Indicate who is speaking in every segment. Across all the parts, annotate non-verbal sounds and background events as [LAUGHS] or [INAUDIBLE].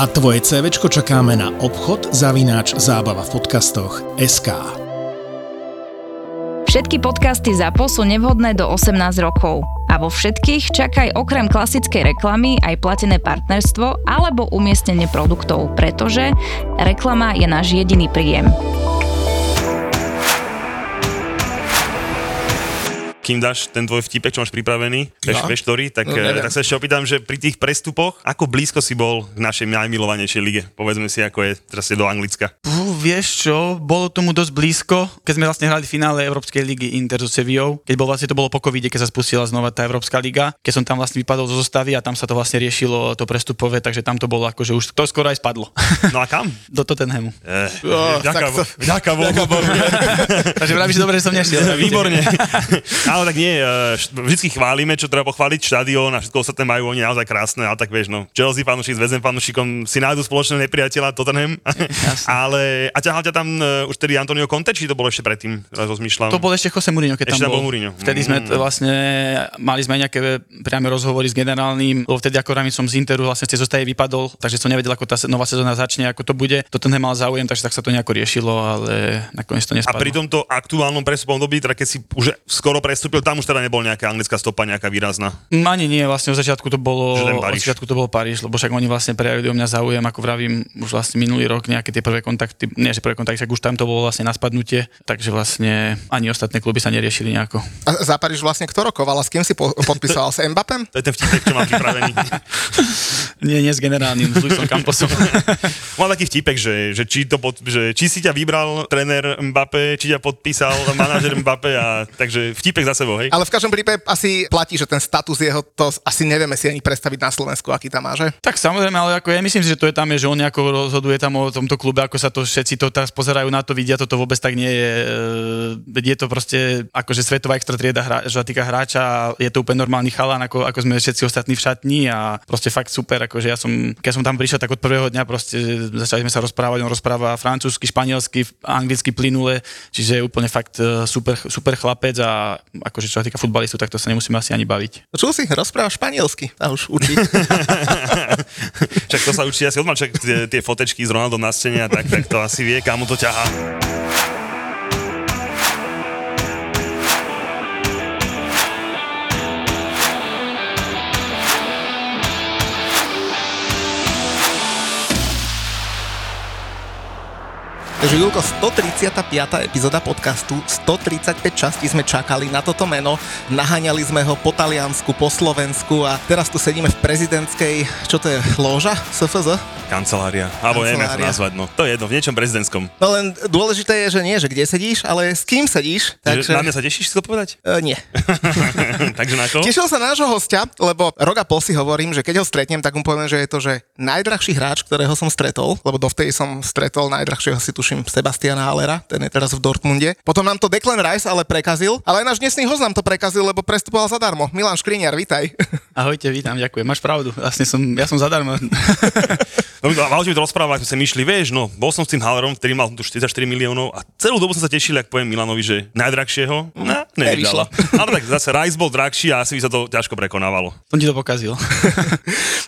Speaker 1: a tvoje CVčko čakáme na obchod zavináč zábava v podcastoch SK.
Speaker 2: Všetky podcasty ZAPO sú nevhodné do 18 rokov. A vo všetkých čakaj okrem klasickej reklamy aj platené partnerstvo alebo umiestnenie produktov, pretože reklama je náš jediný príjem.
Speaker 3: Kým dáš ten tvoj vtipek, čo máš pripravený, vieš,
Speaker 4: Ja?
Speaker 3: vieš ktorý, tak,
Speaker 4: No,
Speaker 3: no,
Speaker 4: neviem.
Speaker 3: tak sa ešte opýtam, že pri tých prestupoch, ako blízko si bol k našej najmilovanejšej lige? Povedzme si, ako je teraz je do Anglicka.
Speaker 5: Fú, vieš čo, bolo tomu dosť blízko, keď sme vlastne hrali finále Európskej ligy Inter so Sevillou, keď bol vlastne to bolo po covide, keď sa spustila znova tá Európska liga, keď som tam vlastne vypadol zo zostavy a tam sa to vlastne riešilo to prestupové, takže tam to bolo akože už to skoro aj spadlo.
Speaker 3: No a kam? [LAUGHS]
Speaker 5: Do Tottenhamu.
Speaker 3: Eh,
Speaker 4: Oh,
Speaker 3: vďaka, Bo- vďaka Bohu.
Speaker 5: Takže vravíš, že dobre, že som nešiel. [LAUGHS]
Speaker 3: Výborne. Ale [LAUGHS] tak nie, eh, vždycky chválime, čo treba pochváliť štadión a všetko ostatné majú oni naozaj krásne, ale tak vieš, no, Chelsea fanúšik s väzem fanúšikom si nájdu spoločného nepriateľa Tottenham, [LAUGHS] ale a ťahal ťa tam eh, už tedy Antonio Conte, či to bolo ešte predtým, rozmýšľam.
Speaker 5: To bol ešte Jose Mourinho, keď
Speaker 3: Ešte
Speaker 5: tam bol.
Speaker 3: bol Mourinho.
Speaker 5: Vtedy sme t-
Speaker 3: Mm.
Speaker 5: vlastne, mali sme nejaké priame rozhovory s generálnym, lebo vtedy ako Rami som z Interu vlastne z tej vypadol, takže som nevedel, ako tá nová sezóna začne, ako to bude. Toto nemal záujem, takže tak sa to nejako riešilo, ale nakoniec to
Speaker 3: A
Speaker 5: nespadlo.
Speaker 3: pri tomto aktuálnom prestupom období, teda keď si už skoro prestúpil, tam už teda nebol nejaká anglická stopa, nejaká výrazná.
Speaker 5: Mm, Ani nie, vlastne od začiatku to bolo, od začiatku to bol Paríž, lebo však oni vlastne prejavili o mňa záujem, ako vravím, už vlastne minulý rok nejaké tie prvé kontakty, nie že prvé kontakty, však už tam to bolo vlastne na spadnutie, takže vlastne ani ostatné kluby sa neriešili nejako.
Speaker 4: A za Paríž vlastne kto rokoval a s kým si po- [LAUGHS] podpisoval? S Mbappem?
Speaker 3: To je ten vtipek, čo mám pripravený. [LAUGHS]
Speaker 5: Nie, nie s generálnym, s Luisom Camposom. [LAUGHS]
Speaker 3: Mám taký vtipek, že, že, či to pod, že či si ťa vybral tréner Mbappé, či ťa podpísal manažer Mbappé a takže vtipek za sebou, hej?
Speaker 4: Ale v každom prípade asi platí, že ten status jeho, to asi nevieme si ani predstaviť na Slovensku, aký tam má, že?
Speaker 5: Tak samozrejme, ale ako ja myslím si, že to je tam, je, že on nejako rozhoduje tam o tomto klube, ako sa to všetci to teraz pozerajú na to, vidia, toto vôbec tak nie je. e, je to proste akože svetová extra trieda, hra, sa týka hráča, a je to úplne normálny chalan, ako, ako sme všetci ostatní v šatni a proste fakt super, akože ja som, keď som tam prišiel, tak od prvého dňa proste začali sme sa rozprávať, on rozpráva francúzsky, španielsky, anglicky plynule, čiže je úplne fakt e, super, super chlapec a akože čo sa týka futbalistu, tak to sa nemusíme asi ani baviť.
Speaker 4: Čul si, rozpráva španielsky a už učí. [LAUGHS]
Speaker 3: Však to sa učí asi však tie, tie fotečky s Ronaldom na stene a tak, tak to asi vie, kam to ťahá.
Speaker 4: Takže Julko, 135. epizóda podcastu, 135 častí sme čakali na toto meno, naháňali sme ho po Taliansku, po Slovensku a teraz tu sedíme v prezidentskej, čo to je, loža? SFZ?
Speaker 3: Kancelária. Alebo neviem, ako nazvať, no. To je jedno, v niečom prezidentskom.
Speaker 4: No len dôležité je, že nie, že kde sedíš, ale s kým sedíš.
Speaker 3: Takže... Na mňa sa tešíš, to povedať?
Speaker 4: E, nie. [LAUGHS]
Speaker 3: Takže na ko?
Speaker 4: Tešil sa nášho hostia, lebo rok a pol si hovorím, že keď ho stretnem, tak mu poviem, že je to že najdrahší hráč, ktorého som stretol, lebo dovtedy som stretol najdrahšieho si tuším Sebastiana Allera, ten je teraz v Dortmunde. Potom nám to Declan Rice ale prekazil, ale aj náš dnesný host nám to prekazil, lebo prestupoval zadarmo. Milan Škriniar, vitaj.
Speaker 5: Ahojte, vítam, ďakujem. Máš pravdu, vlastne som, ja som zadarmo. [LAUGHS]
Speaker 3: No, mal mi to rozprávať, sme sa myšli, vieš, no, bol som s tým Hallerom, ktorý mal tu 44 miliónov a celú dobu som sa tešil, ak poviem Milanovi, že najdrahšieho, no,
Speaker 4: Nevyšlo.
Speaker 3: nevyšlo. Ale tak zase Rice bol drahší a asi by sa to ťažko prekonávalo.
Speaker 5: som ti to pokazil. [LAUGHS]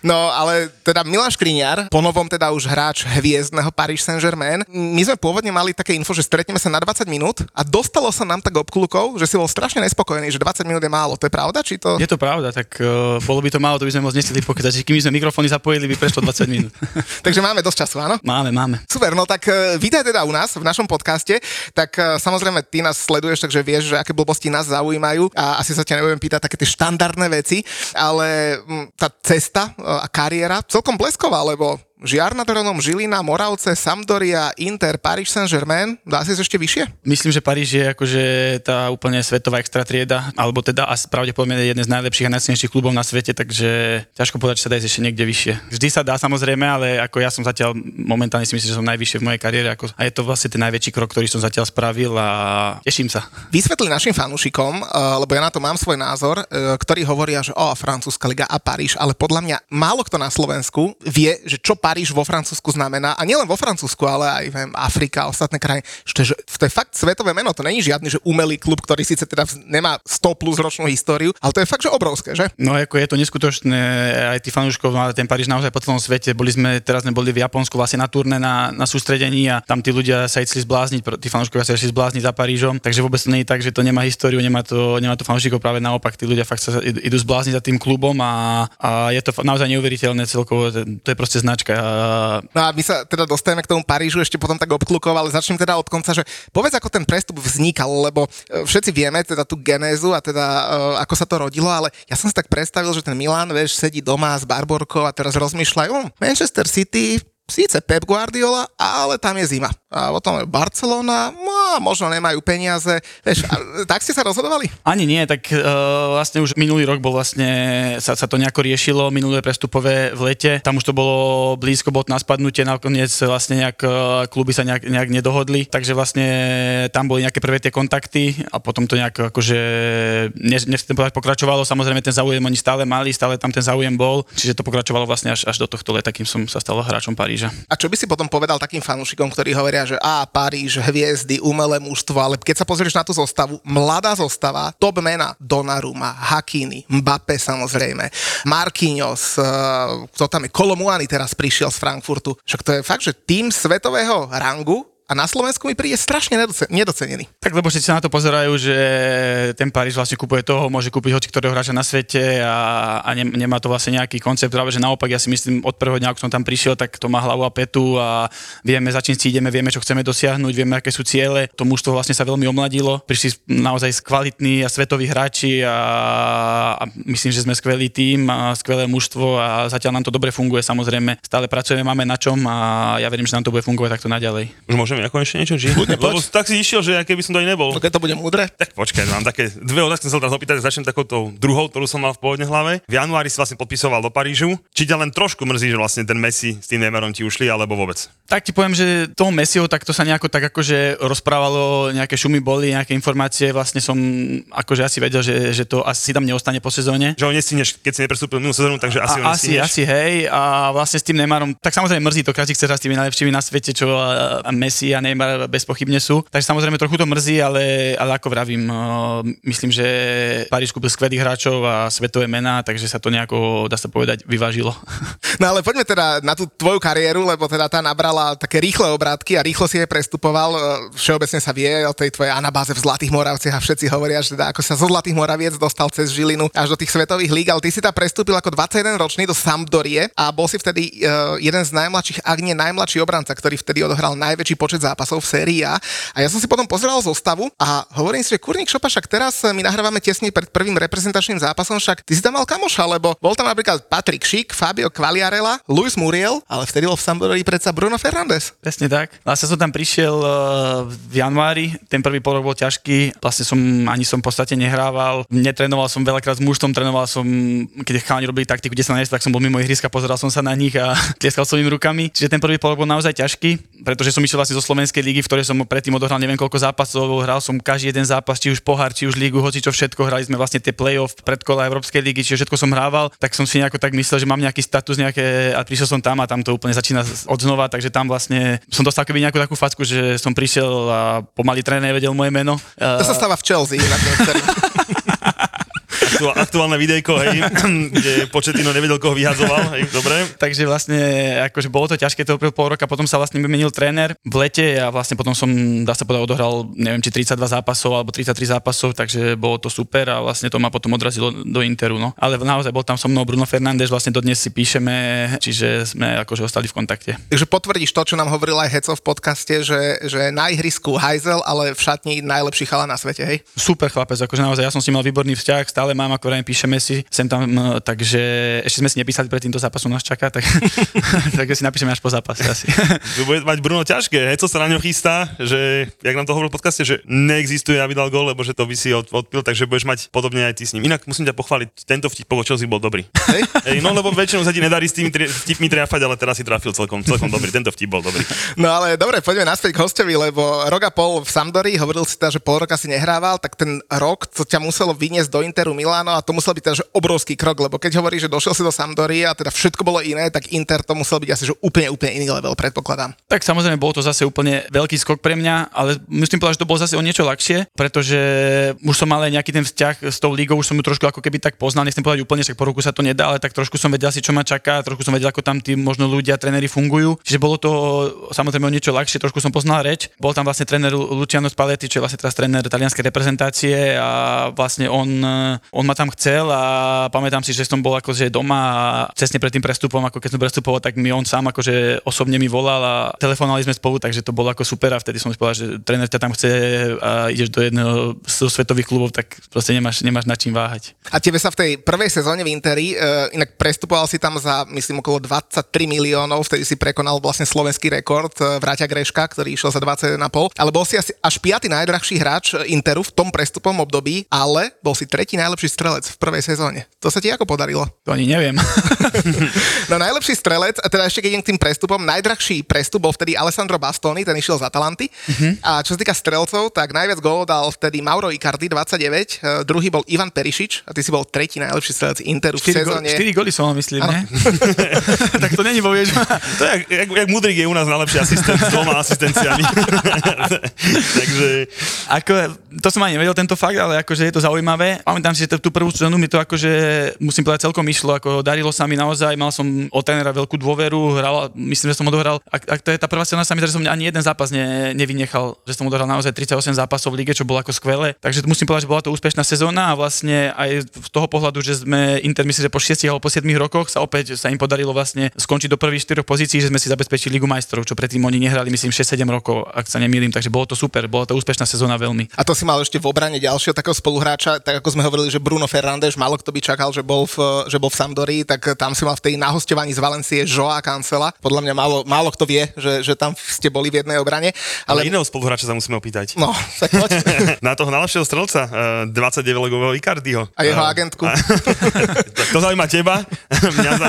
Speaker 4: No ale teda Milan Škriniar, ponovom teda už hráč hviezdneho Paris Saint-Germain. My sme pôvodne mali také info, že stretneme sa na 20 minút a dostalo sa nám tak obklukov, že si bol strašne nespokojný, že 20 minút je málo. To je pravda? Či to...
Speaker 5: Je to pravda, tak uh, bolo by to málo, to by sme moc nestihli pokazať. Kým by sme mikrofóny zapojili, by prešlo 20 minút. [LAUGHS] [LAUGHS]
Speaker 4: Takže máme dosť času, áno?
Speaker 5: máme, máme.
Speaker 4: Super, no tak uh, vítaj teda u nás v našom podcaste. Tak uh, samozrejme ty nás sleduješ, takže vieš, že aké blbosti nás zaujímajú a asi sa ťa nebudem pýtať také tie štandardné veci, ale tá cesta uh, a kariéra celkom blesková, lebo Žiar nad Hronom, Žilina, Moravce, Sampdoria, Inter, Paris Saint-Germain. Dá si ešte vyššie?
Speaker 5: Myslím, že Paríž je akože tá úplne svetová extra trieda, alebo teda asi pravdepodobne jeden z najlepších a najsilnejších klubov na svete, takže ťažko povedať, že sa dá ešte niekde vyššie. Vždy sa dá samozrejme, ale ako ja som zatiaľ momentálne si myslím, že som najvyššie v mojej kariére ako, a je to vlastne ten najväčší krok, ktorý som zatiaľ spravil a teším sa.
Speaker 4: Vysvetli našim fanúšikom, uh, lebo ja na to mám svoj názor, uh, ktorí hovoria, že o, francúzska liga a Paríž, ale podľa mňa málo kto na Slovensku vie, že čo Paríž vo Francúzsku znamená, a nielen vo Francúzsku, ale aj viem, Afrika a ostatné krajiny, že to, je, to je fakt svetové meno, to není žiadny, že umelý klub, ktorý síce teda nemá 100 plus ročnú históriu, ale to je fakt, že obrovské, že?
Speaker 5: No ako je to neskutočné, aj tí fanúškov má ten Paríž naozaj po celom svete. Boli sme, teraz sme boli v Japonsku vlastne na turné na, na sústredení a tam tí ľudia sa išli zblázniť, tí fanúšikovia sa išli zblázniť za Parížom, takže vôbec to nie je tak, že to nemá históriu, nemá to, nemá to fanúšikov, práve naopak, tí ľudia fakt sa idú zblázniť za tým klubom a, a je to naozaj neuveriteľné celkovo, to je proste značka.
Speaker 4: No a my sa teda dostaneme k tomu Parížu ešte potom tak obklukov, ale začnem teda od konca, že povedz, ako ten prestup vznikal, lebo e, všetci vieme teda tú genézu a teda uh, ako sa to rodilo, ale ja som si tak predstavil, že ten Milan, vieš, sedí doma s Barborkou a teraz rozmýšľajú, um, Manchester City, síce Pep Guardiola, ale tam je zima. A potom je Barcelona, no, možno nemajú peniaze. Vieš, a, tak ste sa rozhodovali?
Speaker 5: Ani nie, tak uh, vlastne už minulý rok bol vlastne, sa, sa to nejako riešilo, minulé prestupové v lete, tam už to bolo blízko, bol na spadnutie, nakoniec vlastne nejak uh, kluby sa nejak, nejak nedohodli, takže vlastne tam boli nejaké prvé tie kontakty a potom to nejak akože, nechcem povedať, pokračovalo, samozrejme ten záujem oni stále mali, stále tam ten záujem bol, čiže to pokračovalo vlastne až, až do tohto leta, kým som sa stal hráčom Paríža.
Speaker 4: A čo by si potom povedal takým fanúšikom, ktorí hovoria, povedia, že a Paríž, hviezdy, umelé mužstvo, ale keď sa pozrieš na tú zostavu, mladá zostava, top mena, Donnarumma, Hakini, Mbappé samozrejme, Marquinhos, uh, kto tam je, Kolomuani teraz prišiel z Frankfurtu. Však to je fakt, že tým svetového rangu a na Slovensku mi príde strašne nedocenený.
Speaker 5: Tak lebo všetci sa na to pozerajú, že ten Paríž vlastne kupuje toho, môže kúpiť hoci ktorého hráča na svete a, a ne, nemá to vlastne nejaký koncept, práve že naopak ja si myslím od prvého dňa, ako som tam prišiel, tak to má hlavu a petu a vieme za čím si ideme, vieme čo chceme dosiahnuť, vieme aké sú ciele. To mužstvo vlastne sa veľmi omladilo, prišli naozaj kvalitní a svetoví hráči a, a myslím, že sme skvelý tým a skvelé mužstvo a zatiaľ nám to dobre funguje samozrejme. Stále pracujeme, máme na čom a ja verím, že nám to bude fungovať takto naďalej.
Speaker 3: Už môžeme ja konečne niečo, či? Lebo tak si išiel, že keby som to aj nebol.
Speaker 4: No, keď to bude múdre.
Speaker 3: Tak počkaj, mám také dve otázky, som sa teraz opýtať, začnem takouto druhou, ktorú som mal v pôvodne hlave. V januári si vlastne podpisoval do Parížu. Či ťa len trošku mrzí, že vlastne ten Messi s tým Neymarom ti ušli, alebo vôbec?
Speaker 5: Tak ti poviem, že toho Messiho tak to sa nejako tak akože rozprávalo, nejaké šumy boli, nejaké informácie, vlastne som akože asi vedel, že, že to asi tam neostane po sezóne.
Speaker 3: Že ho nestineš, keď si neprestúpil minulú sezónu, takže asi
Speaker 5: a, ho asi, asi, hej, a vlastne s tým Neymarom, tak samozrejme mrzí to, každý chce hrať s tými najlepšími na svete, čo a, a Messi a Neymar bez bezpochybne sú. Takže samozrejme trochu to mrzí, ale, ale ako vravím, myslím, že Paríž kúpil skvelých hráčov a svetové mená, takže sa to nejako, dá sa povedať, vyvážilo. [LAUGHS]
Speaker 4: No ale poďme teda na tú tvoju kariéru, lebo teda tá nabrala také rýchle obrátky a rýchlo si jej prestupoval. Všeobecne sa vie o tej tvojej anabáze v Zlatých Moravciach a všetci hovoria, že teda ako sa zo Zlatých Moraviec dostal cez Žilinu až do tých svetových líg, ale ty si tam prestúpil ako 21 ročný do Sampdorie a bol si vtedy uh, jeden z najmladších, ak nie najmladší obranca, ktorý vtedy odohral najväčší počet zápasov v sérii A. A ja som si potom pozeral zostavu a hovorím si, že Kurník Šopa, však teraz my nahrávame tesne pred prvým reprezentačným zápasom, však ty si tam mal kamoša, lebo bol tam napríklad Patrik Šik, Fabio Qualiarella, Luis Muriel, ale vtedy bol v Sampdorii predsa Bruno Fernández.
Speaker 5: Presne tak. Vlastne som tam prišiel eh, v januári, ten prvý pol bol ťažký, vlastne som ani som v podstate nehrával, netrenoval som veľakrát s mužstvom, trénoval som, keď chalani robili taktiku, kde sa nejsť, tak som bol mimo ihriska, pozeral som sa na nich a [LAUGHS] tlieskal svojimi rukami. Čiže ten prvý pol bol naozaj ťažký, pretože som išiel vlastne zo slovenskej ligy, v ktorej som predtým odohral neviem koľko zápasov, hral som každý jeden zápas, či už pohár, či už lígu, hoci čo všetko, hrali sme vlastne tie play-off predkola Európskej ligy, čiže všetko som hrával, tak som si nejako tak myslel, že mám nejaký status nejaké a prišiel som tam a tam to úplne začína odznova, takže tam vlastne som dostal keby nejakú takú facku, že som prišiel a pomaly tréner nevedel moje meno.
Speaker 4: To sa stáva v Chelsea, [LAUGHS] inak
Speaker 3: aktuálne videjko, hej, [CLEARS THROAT] kde Početino nevedel, koho vyhadzoval, hej, dobre.
Speaker 5: Takže vlastne, akože bolo to ťažké toho pol roka, potom sa vlastne vymenil tréner v lete a vlastne potom som, dá sa povedať, odohral, neviem, či 32 zápasov alebo 33 zápasov, takže bolo to super a vlastne to ma potom odrazilo do Interu, no. Ale naozaj bol tam so mnou Bruno Fernández, vlastne dodnes si píšeme, čiže sme akože ostali v kontakte.
Speaker 4: Takže potvrdíš to, čo nám hovoril aj Heco v podcaste, že, že na ihrisku hajzel, ale v šatni najlepší chala na svete, hej?
Speaker 5: Super chlapec, akože naozaj ja som s ním mal výborný vzťah, stále mám, ako vrajím, píšeme si sem tam, takže ešte sme si nepísali pred týmto zápasom, nás čaká, tak, [LAUGHS] tak si napíšeme až po zápase asi. [LAUGHS]
Speaker 3: Bude mať Bruno ťažké, Heco sa na ňo chystá, že, jak nám to hovoril v podcaste, že neexistuje, aby dal gol, lebo že to by si od, odpil, takže budeš mať podobne aj ty s ním. Inak musím ťa pochváliť, tento vtip po Chelsea bol dobrý.
Speaker 4: Hej? [LAUGHS]
Speaker 3: Ej, no lebo väčšinou sa ti nedarí s tými tri, vtipmi triafať, ale teraz si trafil celkom, celkom dobrý. Tento vtip bol dobrý.
Speaker 4: No ale dobre, poďme naspäť k hostovi, lebo rok a pol v Sampdori, hovoril si teda, že pol roka si nehrával, tak ten rok, co ťa muselo vyniesť do Interu Milano a to musel byť teda že obrovský krok, lebo keď hovorí, že došiel si do Sampdory a teda všetko bolo iné, tak Inter to musel byť asi že úplne, úplne iný level, predpokladám.
Speaker 5: Tak samozrejme, bol to zase úplne veľký skok pre mňa, ale myslím povedať, že to bolo zase o niečo ľahšie, pretože už som mal aj nejaký ten vzťah s tou lígou, už som ju trošku ako keby tak poznal, nechcem povedať úplne, že po roku sa to nedá, ale tak trošku som vedel si, čo ma čaká, trošku som vedel, ako tam tí možno ľudia, tréneri fungujú. Čiže bolo to samozrejme o niečo ľahšie, trošku som poznal reč. Bol tam vlastne tréner Luciano Spalletti, čo je vlastne teraz tréner talianskej reprezentácie a vlastne on, on ma tam chcel a pamätám si, že som bol akože doma a cestne pred tým prestupom, ako keď som prestupoval, tak mi on sám akože osobne mi volal a telefonovali sme spolu, takže to bolo ako super a vtedy som si povedal, že tréner ťa tam chce a ideš do jedného z svetových klubov, tak proste nemáš, nemáš na čím váhať.
Speaker 4: A tebe sa v tej prvej sezóne v Interi, uh, inak prestupoval si tam za, myslím, okolo 23 miliónov, vtedy si prekonal vlastne slovenský rekord uh, Vráťa Greška, ktorý išiel za 21,5, ale bol si asi až piaty najdrahší hráč Interu v tom prestupom období, ale bol si tretí najlepší strelec v prvej sezóne. To sa ti ako podarilo?
Speaker 5: To ani neviem. [LAUGHS] [LAUGHS]
Speaker 4: no najlepší strelec, a teda ešte keď idem k tým prestupom, najdrahší prestup bol vtedy Alessandro Bastoni, ten išiel z Atalanty. Uh-huh. A čo sa týka strelcov, tak najviac gólov dal vtedy Mauro Icardi, 29, uh, druhý bol Ivan Perišič a ty si bol tretí najlepší strelec Interu v
Speaker 5: 4,
Speaker 4: sezóne.
Speaker 5: Go, 4 góly som myslím, ne? [LAUGHS] tak to není, povieš.
Speaker 3: to je, jak, jak Mudrik je u nás najlepší asistent s dvoma asistenciami. Takže...
Speaker 5: Ako, to som ani nevedel tento fakt, ale akože je to zaujímavé. Pamätám si, že tú prvú sezónu mi to akože, musím povedať, celkom išlo, ako darilo sa mi naozaj, mal som od trénera veľkú dôveru, hral, myslím, že som odohral, ak, ak to je tá prvá sezóna, sa mi že som ani jeden zápas ne, nevynechal, že som odohral naozaj 38 zápasov v lige, čo bolo ako skvelé. Takže musím povedať, že bola to úspešná sezóna a vlastne aj z toho pohľadu, že sme Inter, myslím, že po 6 alebo po 7 rokoch sa opäť sa im podarilo vlastne skončiť do prvých 4 pozícií, že sme si zabezpečili Ligu majstrov, čo predtým oni nehrali, myslím, 6-7 rokov, ak sa nemýlim, takže bolo to super, bola to úspešná sezóna veľmi.
Speaker 4: A to si mal ešte v obrane ďalšieho takého spoluhráča, tak ako sme hovorili, že Bruno Fernández, málo kto by čakal, že bol v, že bol v Sampdorii, tak tam si mal v tej nahosťovaní z Valencie Joa Cancela. Podľa mňa málo, málo kto vie, že, že tam ste boli v jednej obrane.
Speaker 3: Ale, ale iného spoluhráča sa musíme opýtať.
Speaker 4: No, tak poď. [LAUGHS]
Speaker 3: Na toho najlepšieho strelca, 29-legového Icardiho.
Speaker 4: A jeho agentku. [LAUGHS]
Speaker 3: to zaujíma teba. [LAUGHS] mňa, za,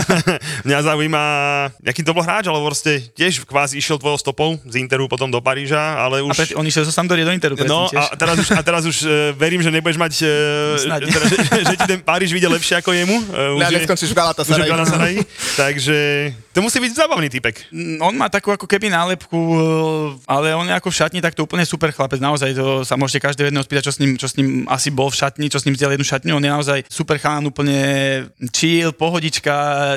Speaker 3: mňa zaujíma, aký to bol hráč, alebo proste tiež kvázi išiel tvojou stopou z Interu potom do Paríža, ale už...
Speaker 5: A pre, on išiel zo Sampdorie do Interu.
Speaker 3: No
Speaker 5: tiež.
Speaker 3: a teraz už, a teraz už uh, verím, že nebudeš mať, uh, [LAUGHS] že, že, ti ten Paríž vyjde lepšie ako jemu. Uh,
Speaker 4: už ne, skončíš v
Speaker 3: Galatasaray. [LAUGHS] takže to musí byť zábavný typek.
Speaker 5: On má takú ako keby nálepku, ale on je ako v šatni, tak to úplne super chlapec. Naozaj to sa môžete každého jedného spýtať, čo s ním, čo s ním asi bol v šatni, čo s ním zdieľal jednu šatňu. On je naozaj super chalán, úplne chill, pohodička.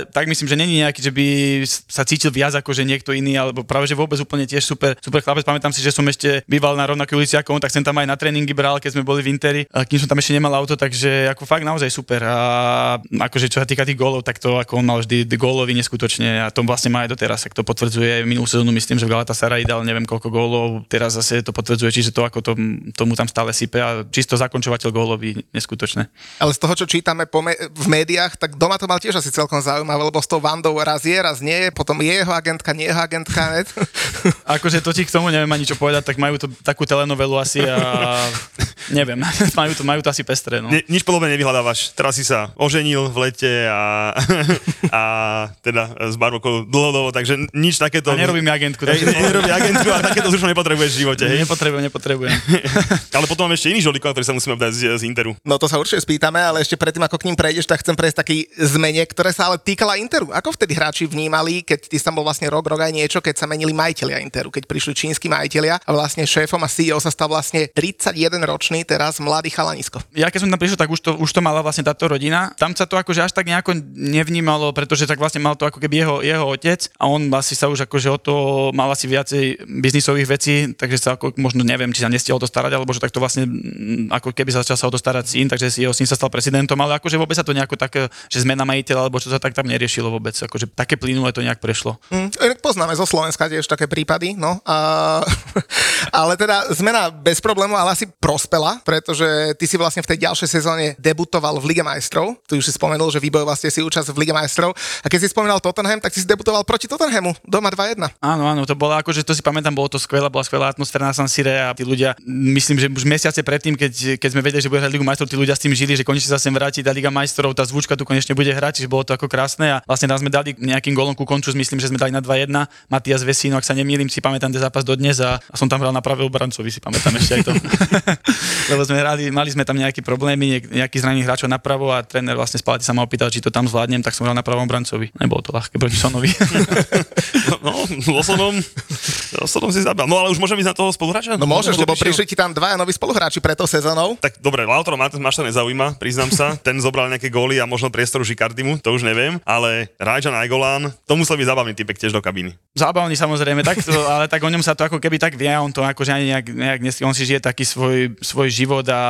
Speaker 5: Tak myslím, že není nejaký, že by sa cítil viac ako že niekto iný, alebo práve že vôbec úplne tiež super, super chlapec. Pamätám si, že som ešte býval na rovnakej ulici ako on, tak som tam aj na tréningy bral, keď sme boli v Interi, kým som tam ešte nemal auto, takže ako fakt naozaj super. A akože čo sa týka tých gólov, tak to ako on mal vždy gólový neskutočne a to vlastne má aj doteraz, ak to potvrdzuje. Minulú sezónu myslím, že v Galatasaray dal neviem koľko gólov, teraz zase to potvrdzuje, čiže to ako to, tomu tam stále sype a čisto zakončovateľ gólový neskutočné.
Speaker 4: Ale z toho, čo čítame po me- v médiách, tak doma to mal tiež asi celkom zaujímavé, lebo s tou Vandou raz je, raz nie, potom je jeho agentka, nie jeho agentka. [LAUGHS]
Speaker 5: akože to ti k tomu neviem ani čo povedať, tak majú to takú telenovelu asi a neviem, [LAUGHS] majú to, majú to asi pestré. No.
Speaker 3: Ni, nič podobné nevyhľadávaš. Teraz si sa oženil v lete a, [LAUGHS] a teda s Barbokou dlhodobo, takže nič takéto...
Speaker 5: A nerobím agentku. Takže
Speaker 3: ne, nerobí agentku a takéto už nepotrebuješ v živote. Hej?
Speaker 5: Nepotrebujem, nepotrebujem. [LAUGHS]
Speaker 3: ale potom mám ešte iný žolík, ktorý sa musíme obdať z, z Interu.
Speaker 4: No to sa určite spýtame, ale ešte predtým, ako k ním prejdeš, tak chcem prejsť taký zmene, ktoré sa ale týkala Interu. Ako vtedy hráči vnímali, keď ty tam bol vlastne rok, rok aj niečo, keď sa menili majiteľia Interu, keď prišli čínsky majiteľia a vlastne šéfom a CEO sa stal vlastne 31 ročný teraz mladý chalanisko.
Speaker 5: Ja keď som tam prišiel, tak už to, už to mala vlastne táto rodina. Tam sa to akože až tak nejako nevnímalo, pretože tak vlastne mal to ako keby jeho, jeho otec a on asi sa už akože o to mal asi viacej biznisových vecí, takže sa ako možno neviem, či sa nestiel o to starať, alebo že takto vlastne ako keby sa začal sa o to starať syn, takže si jeho syn sa stal prezidentom, ale akože vôbec sa to nejako tak, že zmena majiteľa, alebo čo sa tak tam neriešilo vôbec, akože také plynule to nejak prešlo.
Speaker 4: Mm, poznáme zo Slovenska tiež také prípady, no. A, [LAUGHS] ale teda zmena bez problémov, ale asi prospela pretože ty si vlastne v tej ďalšej sezóne debutoval v Lige majstrov. Tu už si spomenul, že vybojoval ste si účasť v Lige majstrov. A keď si spomínal Tottenham, tak si si debutoval proti Tottenhamu, doma 2-1.
Speaker 5: Áno, áno, to bolo ako, že to si pamätám, bolo to skvelé, bola skvelá atmosféra na San Sire a tí ľudia, myslím, že už mesiace predtým, keď, keď sme vedeli, že bude hrať Ligu majstrov, tí ľudia s tým žili, že konečne sa sem vráti tá Liga majstrov, tá zvučka tu konečne bude hrať, čiže bolo to ako krásne a vlastne tam sme dali nejakým golom ku koncu, myslím, že sme dali na 2-1. Matias Vesino, ak sa nemýlim, si pamätám ten zápas dodnes a, a som tam hral na pravé obrancovi, si pamätám ešte aj to. [LAUGHS] Lebo sme hrali, mali sme tam nejaké problémy, nejaký zranený hráčov napravo a tréner vlastne spálati sa ma opýtal, či to tam zvládnem, tak som hral na pravom obrancovi. Nebolo to ľahké proti Sonovi. [LAUGHS]
Speaker 3: no, Losonom, Losonom si zabal. No ale už môžem ísť na toho spoluhráča?
Speaker 4: No môžeš, lebo prišli ti tam dvaja noví spoluhráči pre to sezónou.
Speaker 3: Tak dobre, Lautaro Martins máš to nezaujíma, priznám sa. [LAUGHS] Ten zobral nejaké góly a možno priestoru Žikardimu, to už neviem, ale Rajan Najgolán, to musel byť zábavný typek tiež do kabíny.
Speaker 5: Zábavný samozrejme, tak to, [LAUGHS] ale tak o ňom sa to ako keby tak vie, on to akože ani nejak, nejak on si žije taký svoj, svoj život a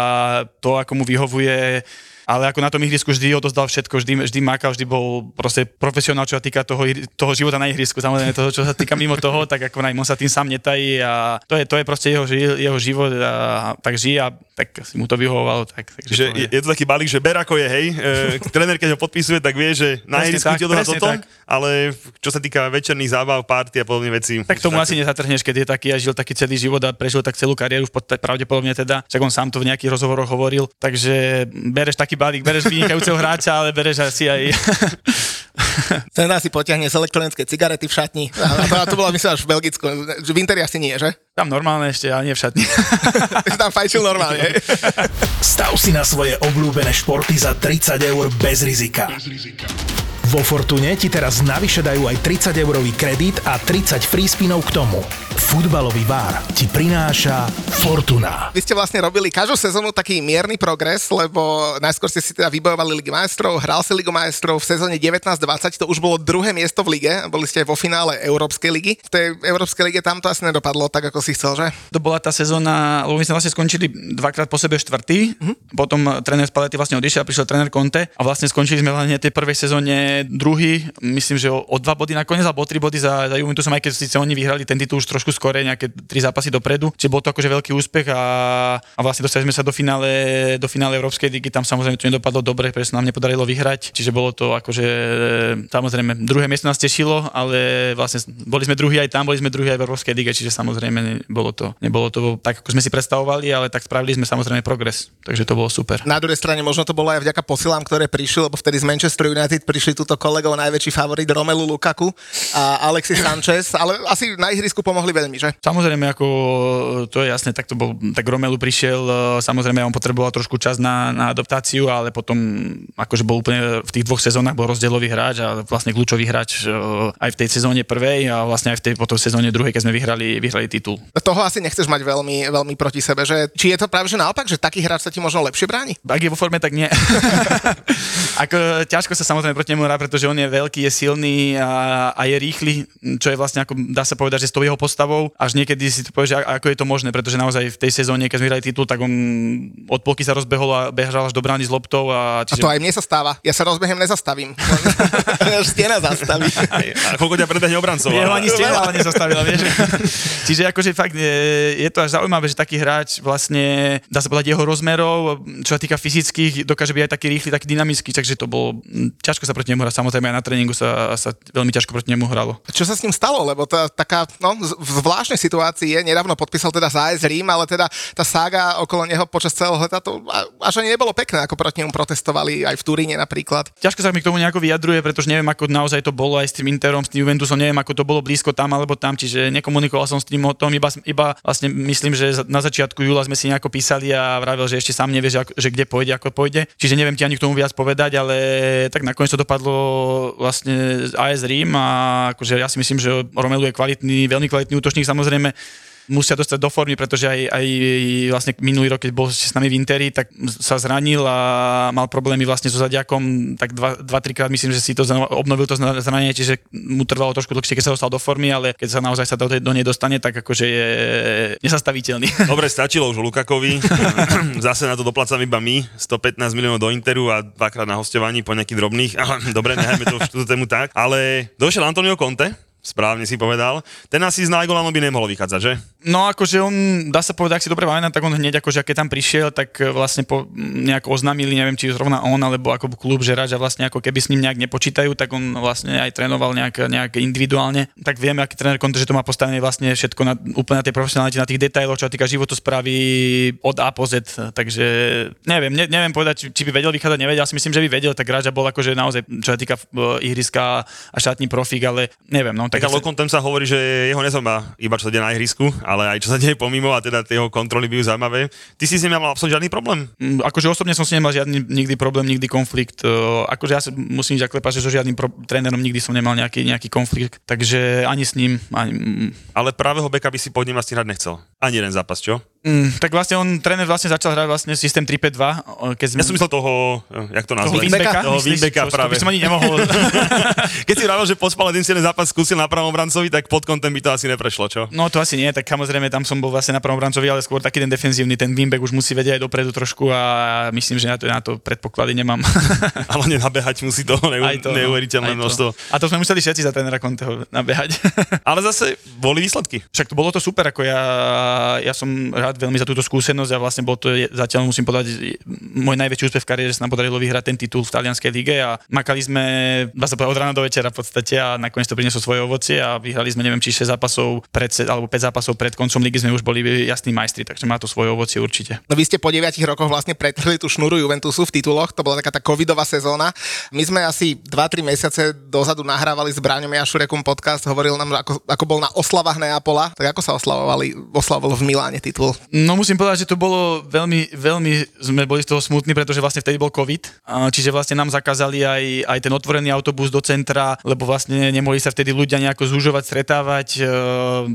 Speaker 5: to, ako mu vyhovuje ale ako na tom ihrisku vždy odozdal všetko, vždy, vždy makal, vždy bol proste profesionál, čo sa týka toho, toho života na ihrisku. Samozrejme toho, čo sa týka mimo toho, tak ako on sa tým sám netají a to je, to je proste jeho, jeho život a tak žije a tak si mu to vyhovovalo. Tak, tak
Speaker 3: že je, je, to taký balík, že ber ako je, hej. E, [LAUGHS] tréner, keď ho podpisuje, tak vie, že na ihrisku ti odová toto, tak. ale čo sa týka večerných zábav, party a podobne veci.
Speaker 5: Tak tomu asi nezatrhneš, keď je taký a žil taký celý život a prežil tak celú kariéru, pravdepodobne teda, však on sám to v nejakých rozhovoroch hovoril, takže bereš taký taký balík, bereš vynikajúceho hráča, ale bereš asi aj... [LAUGHS]
Speaker 4: Ten si potiahne z elektronické cigarety v šatni. A to, a to bolo myslím až v Belgicku. V Interi asi nie, že?
Speaker 5: Tam normálne ešte, ale nie v šatni. [LAUGHS]
Speaker 4: tam fajčil normálne.
Speaker 1: Stav si na svoje obľúbené športy za 30 eur bez rizika. Bez rizika. Vo Fortune ti teraz navyše dajú aj 30 eurový kredit a 30 free spinov k tomu. Futbalový bar ti prináša Fortuna.
Speaker 4: Vy ste vlastne robili každú sezónu taký mierny progres, lebo najskôr ste si teda vybojovali Ligu majstrov, hral si Ligu majstrov v sezóne 19-20, to už bolo druhé miesto v lige, boli ste vo finále Európskej ligy. V tej Európskej lige tam to asi nedopadlo tak, ako si chcel, že?
Speaker 5: To bola tá sezóna, lebo my sme vlastne skončili dvakrát po sebe štvrtý, mm-hmm. potom tréner Spalletti vlastne odišiel a prišiel tréner Conte a vlastne skončili sme hlavne tej prvej sezóne druhý, myslím, že o, o dva body nakoniec, alebo o tri body za, za Juventusom, aj keď síce oni vyhrali ten titul už trošku skore, nejaké tri zápasy dopredu. Čiže bol to akože veľký úspech a, a vlastne dostali sme sa do finále, do finále Európskej ligy, tam samozrejme to nedopadlo dobre, pretože nám nepodarilo vyhrať. Čiže bolo to akože, samozrejme, druhé miesto nás tešilo, ale vlastne boli sme druhý aj tam, boli sme druhý aj v Európskej lige, čiže samozrejme bolo to, nebolo to tak, ako sme si predstavovali, ale tak spravili sme samozrejme progres, takže to bolo super.
Speaker 4: Na druhej strane možno to bolo aj vďaka posilám, ktoré prišli, lebo vtedy z Manchester United prišli túto kolegov najväčší favorit Romelu Lukaku a Alexis Sanchez, ale asi na ihrisku pomohli veľmi, že?
Speaker 5: Samozrejme, ako to je jasné, tak to bol, tak Romelu prišiel, e, samozrejme on potreboval trošku čas na, na adaptáciu, ale potom akože bol úplne v tých dvoch sezónach bol rozdielový hráč a vlastne kľúčový hráč e, aj v tej sezóne prvej a vlastne aj v tej potom sezóne druhej, keď sme vyhrali, vyhrali titul.
Speaker 4: Toho asi nechceš mať veľmi, veľmi proti sebe, že či je to práve že naopak, že taký hráč sa ti možno lepšie bráni?
Speaker 5: Ak je vo forme, tak nie. [LAUGHS] ako, ťažko sa samozrejme proti nemu hrá, pretože on je veľký, je silný a, a je rýchly, čo je vlastne ako dá sa povedať, že s tou jeho postavou, až niekedy si to povieš, ako je to možné, pretože naozaj v tej sezóne, keď sme hrali titul, tak on od polky sa rozbehol a bežal až do brány s loptou. A,
Speaker 4: čiže... a to aj mne sa stáva. Ja sa rozbehem nezastavím. [LAUGHS] stena zastaví.
Speaker 3: A koľko ťa predbehne obrancov?
Speaker 5: Jeho ani stena ale nezastavila, vieš. [LAUGHS] Čiže akože fakt je, je to až zaujímavé, že taký hráč vlastne, dá sa povedať, jeho rozmerov, čo sa týka fyzických, dokáže byť aj taký rýchly, taký dynamický, takže to bolo ťažko sa proti nemu hrať, samozrejme aj na tréningu sa, sa veľmi ťažko proti nemu hralo.
Speaker 4: Čo sa s ním stalo? Lebo tá taká, no, v zvláštnej situácii je, nedávno podpísal teda AS Rím, ale teda tá sága okolo neho počas celého leta to až ani nebolo pekné, ako proti nemu protestovali aj v Turíne napríklad.
Speaker 5: Ťažko sa mi k tomu nejako vyjadruje, pretože neviem, ako naozaj to bolo aj s tým Interom, s tým Juventusom, neviem, ako to bolo blízko tam alebo tam, čiže nekomunikoval som s tým o tom, iba, iba vlastne myslím, že na začiatku júla sme si nejako písali a vravel, že ešte sám nevie, že, že kde pôjde, ako pôjde. Čiže neviem ti ani k tomu viac povedať, ale tak nakoniec to dopadlo vlastne AS Rím a akože ja si myslím, že Romelu je kvalitný, veľmi kvalitný útočník, samozrejme musia dostať do formy, pretože aj, aj vlastne minulý rok, keď bol s nami v Interi, tak sa zranil a mal problémy vlastne so zadiakom, tak dva, dva trikrát myslím, že si to obnovil to zranenie, čiže mu trvalo trošku dlhšie, keď sa dostal do formy, ale keď sa naozaj sa do, do nej dostane, tak akože je nezastaviteľný. [LAUGHS]
Speaker 3: Dobre, stačilo už Lukakovi. [LAUGHS] Zase na to doplacam iba my, 115 miliónov do Interu a dvakrát na hostovaní po nejakých drobných. Dobre, nehajme to túto tému tak. Ale došiel Antonio Conte, správne si povedal. Ten asi z Najgolanom by nemohol vychádzať, že?
Speaker 5: No akože on, dá sa povedať, ak si dobre pamätám, tak on hneď akože keď tam prišiel, tak e, vlastne po, nejako oznámili, neviem, či zrovna on alebo ako klub, že že vlastne ako keby s ním nejak nepočítajú, tak on vlastne aj trénoval nejak, nejak individuálne. Tak vieme, aký tréner konto, že to má postavené vlastne všetko na, úplne na tej profesionalite, na tých detailoch, čo týka životosprávy od A po Z. Takže neviem, ne, neviem povedať, či, či by vedel vychádzať, nevedel. Si myslím, že by vedel, tak Raža bol akože naozaj, čo sa týka uh, ihriska a štátny profík, ale neviem. No,
Speaker 3: tak, tak ale sa... hovorí, že jeho nezaujíma iba čo sa deje na ihrisku, ale aj čo sa deje pomimo a teda tie jeho kontroly by zaujímavé. Ty si s ním mal absolútne žiadny problém?
Speaker 5: Mm, akože osobne som s ním nemal žiadny nikdy problém, nikdy konflikt. Akože ja sa musím zaklepať, že so žiadnym pro- trénerom nikdy som nemal nejaký, nejaký konflikt, takže ani s ním. Ani...
Speaker 3: Ale pravého beka by si pod ním asi hrať nechcel. Ani jeden zápas, čo?
Speaker 5: Mm, tak vlastne on, tréner vlastne začal hrať vlastne systém 3-5-2. Keď sme...
Speaker 3: Ja som myslel toho, jak to nazvať?
Speaker 5: Toho Winbecka?
Speaker 3: Toho Winbecka práve.
Speaker 5: By som ani nemohol. [LAUGHS] [LAUGHS]
Speaker 3: keď si vravel, že pospal jeden silný zápas skúsil na pravom brancovi, tak pod kontem by to asi neprešlo, čo?
Speaker 5: No to asi nie, tak samozrejme tam som bol vlastne na pravom brancovi, ale skôr taký ten defenzívny, ten Winbeck už musí vedieť aj dopredu trošku a myslím, že na to, na to predpoklady nemám. [LAUGHS]
Speaker 3: ale nenabehať musí toho neu, to, no. neuveriteľné množstvo.
Speaker 5: A to sme museli všetci za trénera Conteho nabehať.
Speaker 3: ale zase boli výsledky.
Speaker 5: Však to bolo to super, ako ja, ja som rád veľmi za túto skúsenosť a vlastne bol to zatiaľ musím povedať môj najväčší úspech v kariére, že sa nám podarilo vyhrať ten titul v talianskej lige a makali sme, dá sa povedať, od rána do večera v podstate a nakoniec to prinieslo svoje ovocie a vyhrali sme neviem či 6 zápasov pred, alebo 5 zápasov pred koncom ligy sme už boli jasní majstri, takže má to svoje ovocie určite.
Speaker 4: No vy ste po 9 rokoch vlastne pretrhli tú šnuru Juventusu v tituloch, to bola taká tá covidová sezóna. My sme asi 2-3 mesiace dozadu nahrávali s Bráňom Jašurekom podcast, hovoril nám, ako, ako bol na oslavách Neapola, tak ako sa oslavovali, oslavovalo v Miláne titul?
Speaker 5: No musím povedať, že to bolo veľmi, veľmi sme boli z toho smutní, pretože vlastne vtedy bol COVID, čiže vlastne nám zakázali aj, aj ten otvorený autobus do centra, lebo vlastne nemohli sa vtedy ľudia nejako zúžovať, stretávať, e,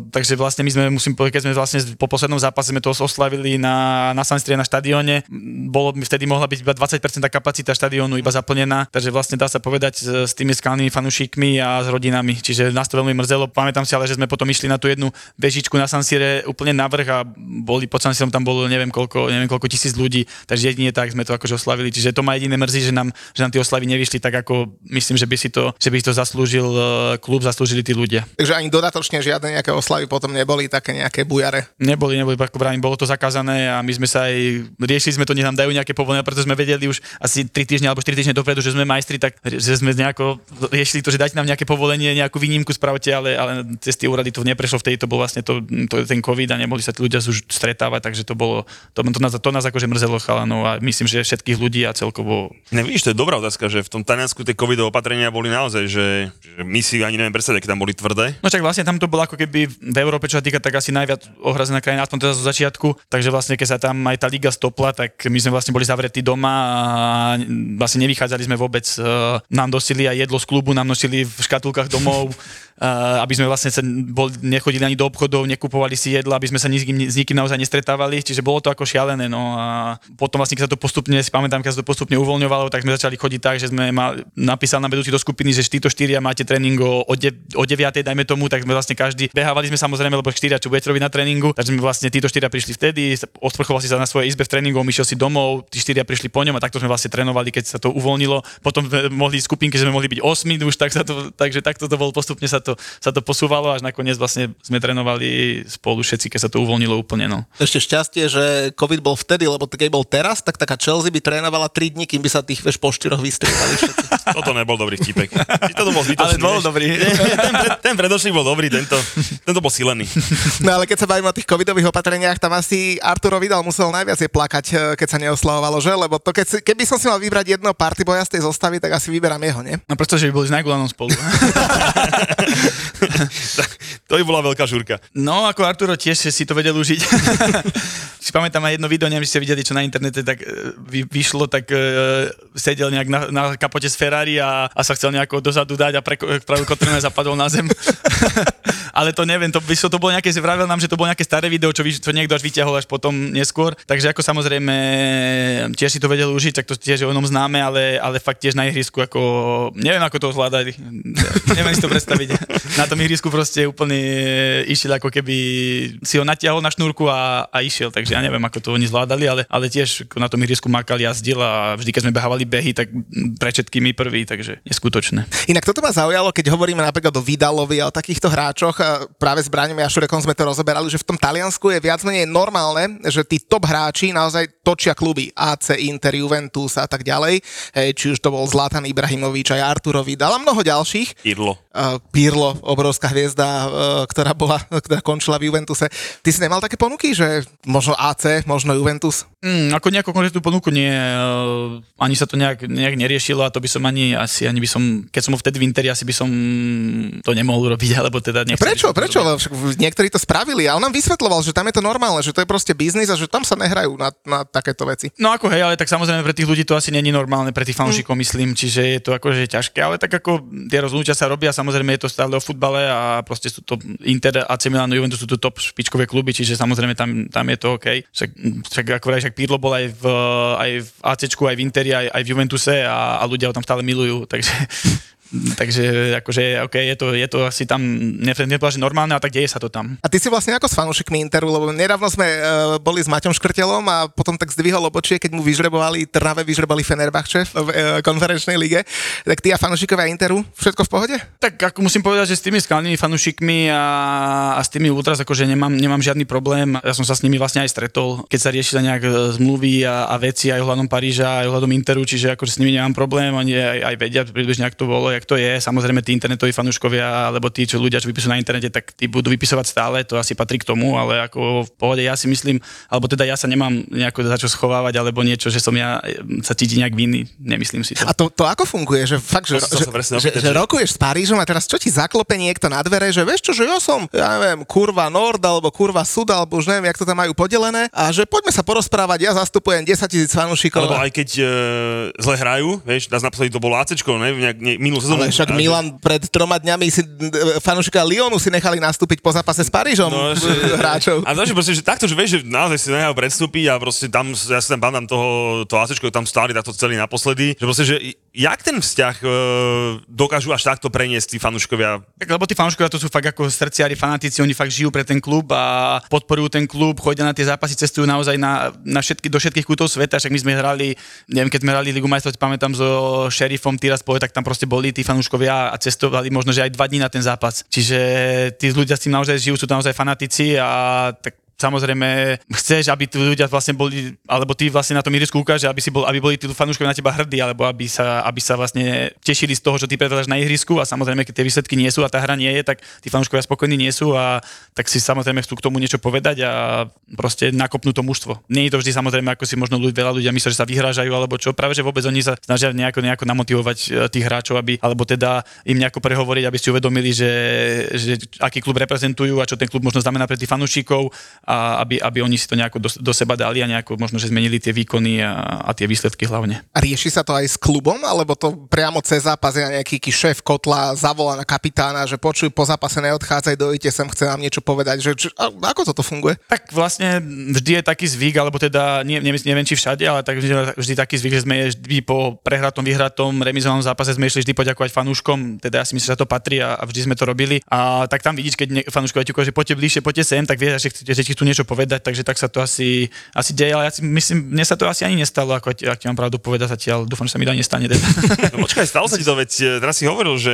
Speaker 5: takže vlastne my sme, musím povedať, keď sme vlastne po poslednom zápase sme to oslavili na, na Sanstrie na štadióne, bolo vtedy mohla byť iba 20% kapacita štadiónu iba zaplnená, takže vlastne dá sa povedať s tými skalnými fanúšikmi a s rodinami, čiže nás to veľmi mrzelo. Pamätám si ale, že sme potom išli na tú jednu vežičku na Sansire úplne navrh a boli pod Sansirom tam bolo neviem koľko, neviem koľko tisíc ľudí, takže jedine tak sme to akože oslavili. Čiže to ma jedine mrzí, že nám, že nám tie oslavy nevyšli tak, ako myslím, že by si to, že by si to zaslúžil e, klub, zaslúžili tí ľudia.
Speaker 4: Takže ani dodatočne žiadne nejaké oslavy potom neboli také nejaké bujare.
Speaker 5: Neboli, neboli, ako bolo to zakázané a my sme sa aj riešili sme to, nech nám dajú nejaké povolenia, pretože sme vedeli už asi 3 týždne alebo 4 týždne dopredu, že sme majstri, tak že sme nejako riešili to, že dajte nám nejaké povolenie, nejakú výnimku spravte, ale, ale cez tie úrady to neprešlo, vtedy to bol vlastne to, to, ten COVID a nemohli sa tí ľudia stretávať, takže to bolo, to, to, nás, to nás akože mrzelo chalanov a myslím, že všetkých ľudí a celkovo...
Speaker 3: Ne, vidíš, to je dobrá otázka, že v tom Taliansku tie covidové opatrenia boli naozaj, že, že my si ani neviem predstaviť, aké tam boli tvrdé.
Speaker 5: No čak vlastne tam to bolo ako keby v Európe, čo sa týka tak asi najviac ohrazená krajina, aspoň teda zo začiatku, takže vlastne keď sa tam aj tá liga stopla, tak my sme vlastne boli zavretí doma a vlastne nevychádzali sme vôbec. E, nám dosili aj jedlo z klubu, nám nosili v škatulkách domov, e, aby sme vlastne sa bol, nechodili ani do obchodov, nekupovali si jedlo, aby sme sa nikým, s nikým naozaj nestretávali, čiže bolo to ako šialené. No a potom vlastne, keď sa to postupne, si pamätám, keď sa to postupne uvoľňovalo, tak sme začali chodiť tak, že sme mal, napísali na vedúci do skupiny, že títo štyria máte tréning o, de, o 9, dajme tomu, tak sme vlastne každý, behávali sme samozrejme, lebo štyria, čo budete robiť na tréningu, takže sme vlastne títo štyria prišli vtedy, osprchovali si sa na svojej izbe v tréningu, išiel si domov, tí štyria prišli po ňom a takto sme vlastne trénovali, keď sa to uvoľnilo. Potom sme mohli skupinky, že sme mohli byť 8 už, tak sa to, takže takto to bolo postupne sa to, sa to posúvalo, až nakoniec vlastne sme trénovali spolu všetci, keď sa to uvoľnilo úplne. No.
Speaker 4: Ešte šťastie, že COVID bol vtedy, lebo keď bol teraz, tak taká Chelsea by trénovala 3 dní, kým by sa tých vieš, po štyroch vystriedali všetci. [LAUGHS]
Speaker 3: Toto nebol dobrý vtipek. Toto bol
Speaker 5: zbytočný. Ale bol vieš. dobrý. [LAUGHS]
Speaker 3: ten, pred, ten predošlý bol dobrý, tento, tento bol silený.
Speaker 4: No ale keď sa bavíme o tých covidových opatreniach, tam asi Arturo Vidal musel najviac je plakať, eh, keď sa neoslavovalo, že? Lebo to, keď si, keby som si mal vybrať jedno party boja z tej zostavy, tak asi vyberám jeho, nie?
Speaker 5: No pretože by boli s Najgulanom spolu. [LAUGHS]
Speaker 3: to by bola veľká žurka.
Speaker 5: No ako Arturo tiež si to vedel užiť. [LAUGHS] si pamätám aj jedno video, neviem, ste videli, čo na internete tak e, vy, vyšlo, tak uh, sedel nejak na, na kapote z Ferrari a, a sa chcel nejako dozadu dať a pre, pravú kotrinu zapadol na zem. [LAUGHS] Ale to neviem, to, vyšlo, to bolo nejaké, vravel nám, že to bolo nejaké staré video, čo, čo niekto až vyťahol až potom neskôr. Takže ako samozrejme tiež si to vedel užiť, tak to tiež je o známe, ale, ale fakt tiež na ihrisku ako, neviem ako to zvládali, [LAUGHS] neviem si to predstaviť. Na tom ihrisku proste úplne išiel ako keby si ho natiahol na šnúrku a, a išiel, takže ja neviem, ako to oni zvládali, ale, ale tiež na tom ihrisku makal, jazdil a vždy, keď sme behávali behy, tak pre všetkými prvý, takže neskutočné.
Speaker 4: Inak toto ma zaujalo, keď hovoríme napríklad o Vidalovi a o takýchto hráčoch, práve s Braňom a Šurekom sme to rozoberali, že v tom Taliansku je viac menej normálne, že tí top hráči naozaj točia kluby AC, Inter, Juventus a tak ďalej, hej, či už to bol Zlatan Ibrahimovič aj Arturo Vidal a mnoho ďalších.
Speaker 3: Idlo.
Speaker 4: Uh, Pirlo, obrovská hviezda, uh, ktorá bola, ktorá končila v Juventuse. Ty si nemal také ponuky, že možno AC, možno Juventus?
Speaker 5: Mm, ako nejakú konkrétnu ponuku nie, uh, ani sa to nejak, nejak neriešilo a to by som ani, asi ani by som, keď som vtedy v Interi, asi by som to nemohol urobiť, [LAUGHS] alebo teda nechcel.
Speaker 4: Prečo, prečo? Niektorí to spravili a on nám vysvetloval, že tam je to normálne, že to je proste biznis a že tam sa nehrajú na, na takéto veci.
Speaker 5: No ako hej, ale tak samozrejme pre tých ľudí to asi není normálne, pre tých fanúšikov mm. myslím, čiže je to akože ťažké, ale tak ako tie rozhodnutia sa robia, samozrejme je to stále o futbale a proste sú to Inter, AC Milan, Juventus sú to top špičkové kluby, čiže samozrejme tam, tam je to OK. Však, však ako vraj, však Pirlo bol aj v, aj v AC, aj v Interi, aj, aj v Juventuse a, a ľudia ho tam stále milujú, takže Takže akože, OK, je to, je to asi tam, nepovedal, že normálne, a tak deje sa to tam.
Speaker 4: A ty si vlastne ako s fanúšikmi Interu, lebo nedávno sme uh, boli s Maťom Škrtelom a potom tak zdvihol obočie, keď mu vyžrebovali, Trnave vyžrebali Fenerbahče v uh, konferenčnej lige. Tak ty a fanúšikovia Interu, všetko v pohode?
Speaker 5: Tak ako musím povedať, že s tými skalnými fanúšikmi a, a s tými ultras akože nemám, nemám žiadny problém. Ja som sa s nimi vlastne aj stretol, keď sa riešili nejak e, zmluvy a, a veci aj ohľadom Paríža, aj ohľadom Interu, čiže akože s nimi nemám problém, oni aj, aj vedia približne, ak to bolo, jak to je. Samozrejme, tí internetoví fanúškovia, alebo tí, čo ľudia, čo vypisujú na internete, tak tí budú vypisovať stále, to asi patrí k tomu, ale ako v pohode ja si myslím, alebo teda ja sa nemám nejako za čo schovávať, alebo niečo, že som ja sa cíti nejak vinný, nemyslím si to.
Speaker 4: A to, to ako funguje? Že fakt, že, že, že, že, rokuješ s Parížom a teraz čo ti zaklope niekto na dvere, že vieš čo, že ja som, ja neviem, kurva Nord, alebo kurva Sud, alebo už neviem, jak to tam majú podelené, a že poďme sa porozprávať, ja zastupujem 10 tisíc fanúšikov.
Speaker 3: Alebo aj keď e, zle hrajú, vieš, nás naposledy to bolo ACčko, ne, nejak, ne, minulú
Speaker 4: Ale však Milan pred troma dňami si fanúšika Lyonu si nechali nastúpiť po zápase s Parížom no, že, hráčov.
Speaker 3: A to, proste, že takto, že vieš, že naozaj si nechajú predstúpiť a proste tam, ja si tam pamätám toho, to ACčko, tam stáli takto celý naposledy, že proste, že jak ten vzťah e, dokážu až takto preniesť tí fanúškovia?
Speaker 5: Tak, lebo tí fanúškovia to sú fakt ako srdciari, fanatici, oni fakt žijú pre ten klub a podporujú ten klub, chodia na tie zápasy, cestujú naozaj na, na všetky, do všetkých kútov sveta, však my sme hrali, neviem, keď sme hrali Ligu majstrov, pamätám so šerifom Tiraspol, tak tam proste boli tí fanúškovia a cestovali možno, že aj dva dní na ten zápas. Čiže tí ľudia s tým naozaj žijú, sú tam naozaj fanatici a tak samozrejme chceš, aby tí ľudia vlastne boli, alebo ty vlastne na tom ihrisku ukáže, aby, si bol, aby boli tí fanúškovia na teba hrdí, alebo aby sa, aby sa vlastne tešili z toho, čo ty predvádaš na ihrisku a samozrejme, keď tie výsledky nie sú a tá hra nie je, tak tí fanúškovia spokojní nie sú a tak si samozrejme chcú k tomu niečo povedať a proste nakopnú to mužstvo. Nie je to vždy samozrejme, ako si možno ľudia, veľa ľudia myslí, že sa vyhrážajú alebo čo, práve že vôbec oni sa snažia nejako, nejako namotivovať e, tých hráčov, aby, alebo teda im nejako prehovoriť, aby si uvedomili, že, že aký klub reprezentujú a čo ten klub možno znamená pre tých fanúšikov a aby, aby oni si to nejako do, do seba dali a nejako možno, že zmenili tie výkony a, a tie výsledky hlavne.
Speaker 4: A rieši sa to aj s klubom, alebo to priamo cez zápas je nejaký šéf kotla zavolá na kapitána, že počuj, po zápase neodchádzaj, dojite sem, chce nám niečo povedať, že či, a, ako toto funguje?
Speaker 5: Tak vlastne vždy je taký zvyk, alebo teda nie, neviem, neviem či všade, ale tak vždy, vždy taký zvyk, že sme vždy po prehratom, vyhratom, remizovanom zápase sme išli vždy poďakovať fanúškom, teda ja si myslím, že to patrí a, a vždy sme to robili. A tak tam vidíš, keď fanúškovia ti že poďte bližšie, poďte sem, tak vieš, že, že, že ti tu niečo povedať, takže tak sa to asi, asi deje, ale ja si myslím, mne sa to asi ani nestalo, ako ak ti mám pravdu povedať zatiaľ, dúfam, že sa mi to nestane. Teda.
Speaker 3: No počkaj, stalo sa ti to, veď e, teraz si hovoril, že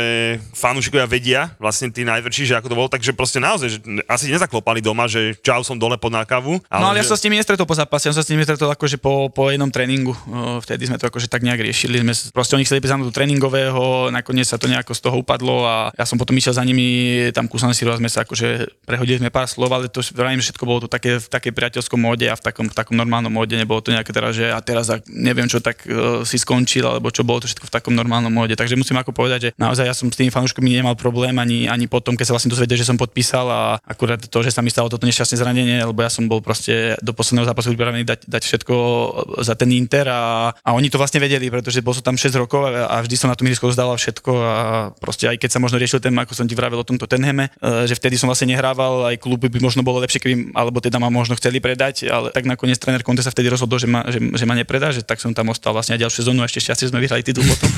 Speaker 3: fanúšikovia vedia, vlastne tí najväčší, že ako to bolo, takže proste naozaj, že asi nezaklopali doma, že čau, som dole pod nákavu.
Speaker 5: Ale no ale že... ja sa s nimi nestretol po zápase, ja som sa s nimi stretol akože po, po jednom tréningu, vtedy sme to akože tak nejak riešili, sme proste oni chceli do tréningového, nakoniec sa to nejako z toho upadlo a ja som potom išiel za nimi tam ku San Siro a sme sa akože prehodili sme pár slov, ale to vravím, všetko bolo to také, v takej priateľskom móde a v takom, v takom normálnom móde, nebolo to nejaké teraz, že a teraz neviem čo, tak uh, si skončil, alebo čo bolo to všetko v takom normálnom móde. Takže musím ako povedať, že naozaj ja som s tými fanúškami nemal problém ani, ani potom, keď sa vlastne dozvedel, že som podpísal a akurát to, že sa mi stalo toto nešťastné zranenie, lebo ja som bol proste do posledného zápasu pripravený dať, dať všetko za ten Inter a, a oni to vlastne vedeli, pretože bol som tam 6 rokov a, a vždy som na tom ihrisku zdával všetko a proste aj keď sa možno riešil ten, ako som ti vravel o tomto Tenheme, e, že vtedy som vlastne nehrával, aj kluby by možno bolo lepšie, keby, alebo teda ma možno chceli predať, ale tak nakoniec tréner Conte sa vtedy rozhodol, že ma, že, že ma nepredá, že tak som tam ostal vlastne aj ďalšiu sezónu a ešte šťastie sme vyhrali titul potom.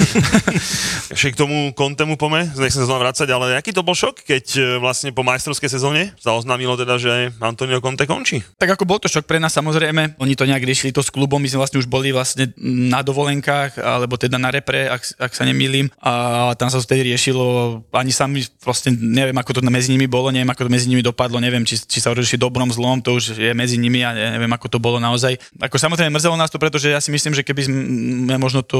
Speaker 5: [LAUGHS]
Speaker 3: Ešte k tomu Contemu pome, nechcem sa vrácať, ale aký to bol šok, keď e, vlastne po majstrovskej sezóne sa oznámilo teda, že Antonio Conte končí?
Speaker 5: Tak ako bol to šok pre nás samozrejme, oni to nejak riešili to s klubom, my sme vlastne už boli vlastne na dovolenkách, alebo teda na repre, ak, ak sa nemýlim, a tam sa to vtedy riešilo, ani sami vlastne neviem, ako to medzi nimi bolo, neviem, ako to medzi nimi dopadlo, neviem, či, či sa rozliši dobrom, zlom, to už je medzi nimi a neviem, ako to bolo naozaj. Ako samozrejme mrzelo nás to, pretože ja si myslím, že keby sme možno to,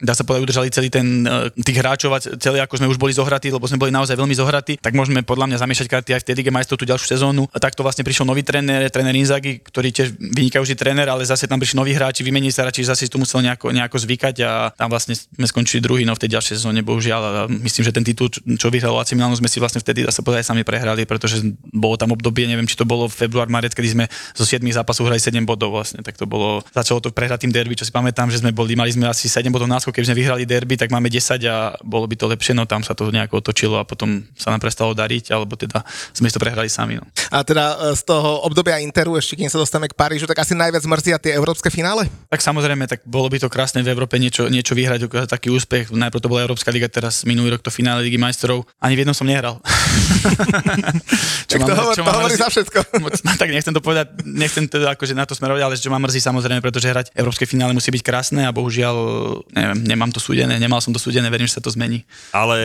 Speaker 5: dá sa povedať, udržali celý ten, e, tých hráčov celý, ako sme už boli zohratí, lebo sme boli naozaj veľmi zohratí, tak môžeme podľa mňa zamiešať karty aj v tej Lige majstrov tú ďalšiu sezónu. A takto vlastne prišiel nový tréner, tréner Inzaghi, ktorý tiež vynikajúci tréner, ale zase tam prišli noví hráči, vymenili sa radšej, zase tu musel nejako, nejako zvykať a tam vlastne sme skončili druhý no v tej ďalšej sezóne, bohužiaľ. A myslím, že ten titul, čo vyhral AC Milano, sme si vlastne vtedy zase povedať sami prehrali, pretože bolo tam obdobie, neviem, či to bolo február, marec, kedy sme zo 7 zápasov hrali 7 bodov vlastne, tak to bolo, začalo to prehratým derby, čo si pamätám, že sme boli, mali sme asi 7 bodov náskok, keby sme vyhrali derby, tak máme 10 a bolo by to lepšie, no tam sa to nejako otočilo a potom sa nám prestalo dariť, alebo teda sme to prehrali sami. No.
Speaker 4: A teda e, z toho obdobia Interu, ešte kým sa dostaneme k Parížu, tak asi najviac mrzia tie európske finále?
Speaker 5: Tak samozrejme, tak bolo by to krásne v Európe niečo, niečo vyhrať, taký úspech. Najprv to bola Európska liga, teraz minulý rok to finále Ligy majstrov. Ani v jednom som nehral. [LAUGHS] [LAUGHS]
Speaker 4: čo tak to, hovor, čo to hovorí za všetko. [LAUGHS]
Speaker 5: no, tak nechcem to povedať, nechcem teda akože na to smerovať, ale čo ma mrzí samozrejme, pretože hrať Európske finále musí byť krásne a bohužiaľ neviem, nemám to súdené, nemal som to súdené, verím, že sa to zmení.
Speaker 3: Ale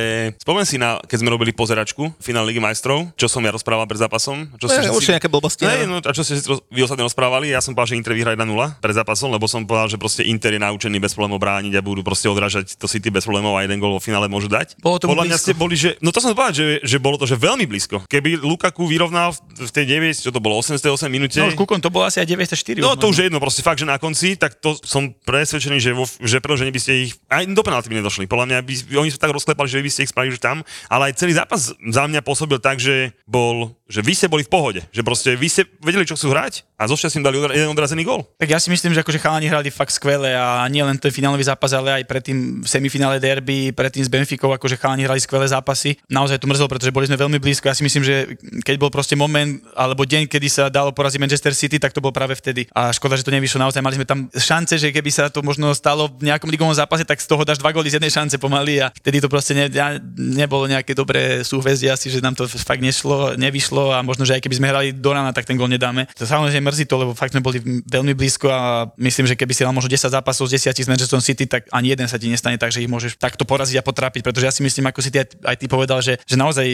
Speaker 3: spomen si na, keď sme robili pozeračku finále Ligy majstrov, čo som ja rozprával pred zápasom. Čo
Speaker 4: ne, si, určite nejaké blbosti.
Speaker 3: Ne, no, a čo ste si vy ostatní rozprávali, ja som povedal, že Inter vyhrá 1-0 pred zápasom, lebo som povedal, že proste Inter je naučený bez problémov brániť a budú proste odrážať to City bez problémov a jeden gol vo finále môžu dať.
Speaker 5: Bolo to
Speaker 3: Podľa mňa ste boli, že, no to som povedal, že, že bolo to, že veľmi blízko. Keby Lukaku vyrovnal v tej 9, čo to bolo, 88 minúte.
Speaker 5: No, kúkon to bolo asi aj 94.
Speaker 3: No to už je jedno, proste fakt, že na konci, tak to som presvedčený, že, vo, že predlžení by ste ich, aj do penalty by nedošli. Podľa mňa by, oni sa tak rozklepali, že by ste ich spravili už tam, ale aj celý zápas za mňa pôsobil tak, že bol, že vy ste boli v pohode, že proste vy ste vedeli, čo chcú hrať a zo šťastím dali jeden odrazený gol.
Speaker 5: Tak ja si myslím, že akože chalani hrali fakt skvele a nie len ten finálový zápas, ale aj predtým v semifinále derby, predtým s Benficou, akože chalani hrali skvelé zápasy. Naozaj to mrzelo, pretože boli sme veľmi blízko. Ja si myslím, že keď bol proste moment alebo deň, kedy sa dalo poraziť Manchester City, tak to bol práve vtedy. A škoda, že to nevyšlo. Naozaj mali sme tam šance, že keby sa to možno stalo v nejakom ligovom zápase, tak z toho dáš dva góly z jednej šance pomaly a vtedy to proste ne, nebolo nejaké dobré súhvezdie asi, že nám to fakt nešlo, nevyšlo a možno, že aj keby sme hrali do rana, tak ten gól nedáme. To samozrejme mrzí to, lebo fakt sme boli veľmi blízko a myslím, že keby si mal možno 10 zápasov z 10 s Manchester City, tak ani jeden sa ti nestane tak, že ich môžeš takto poraziť a potrápiť, pretože ja si myslím, ako si ty aj, ty povedal, že, že naozaj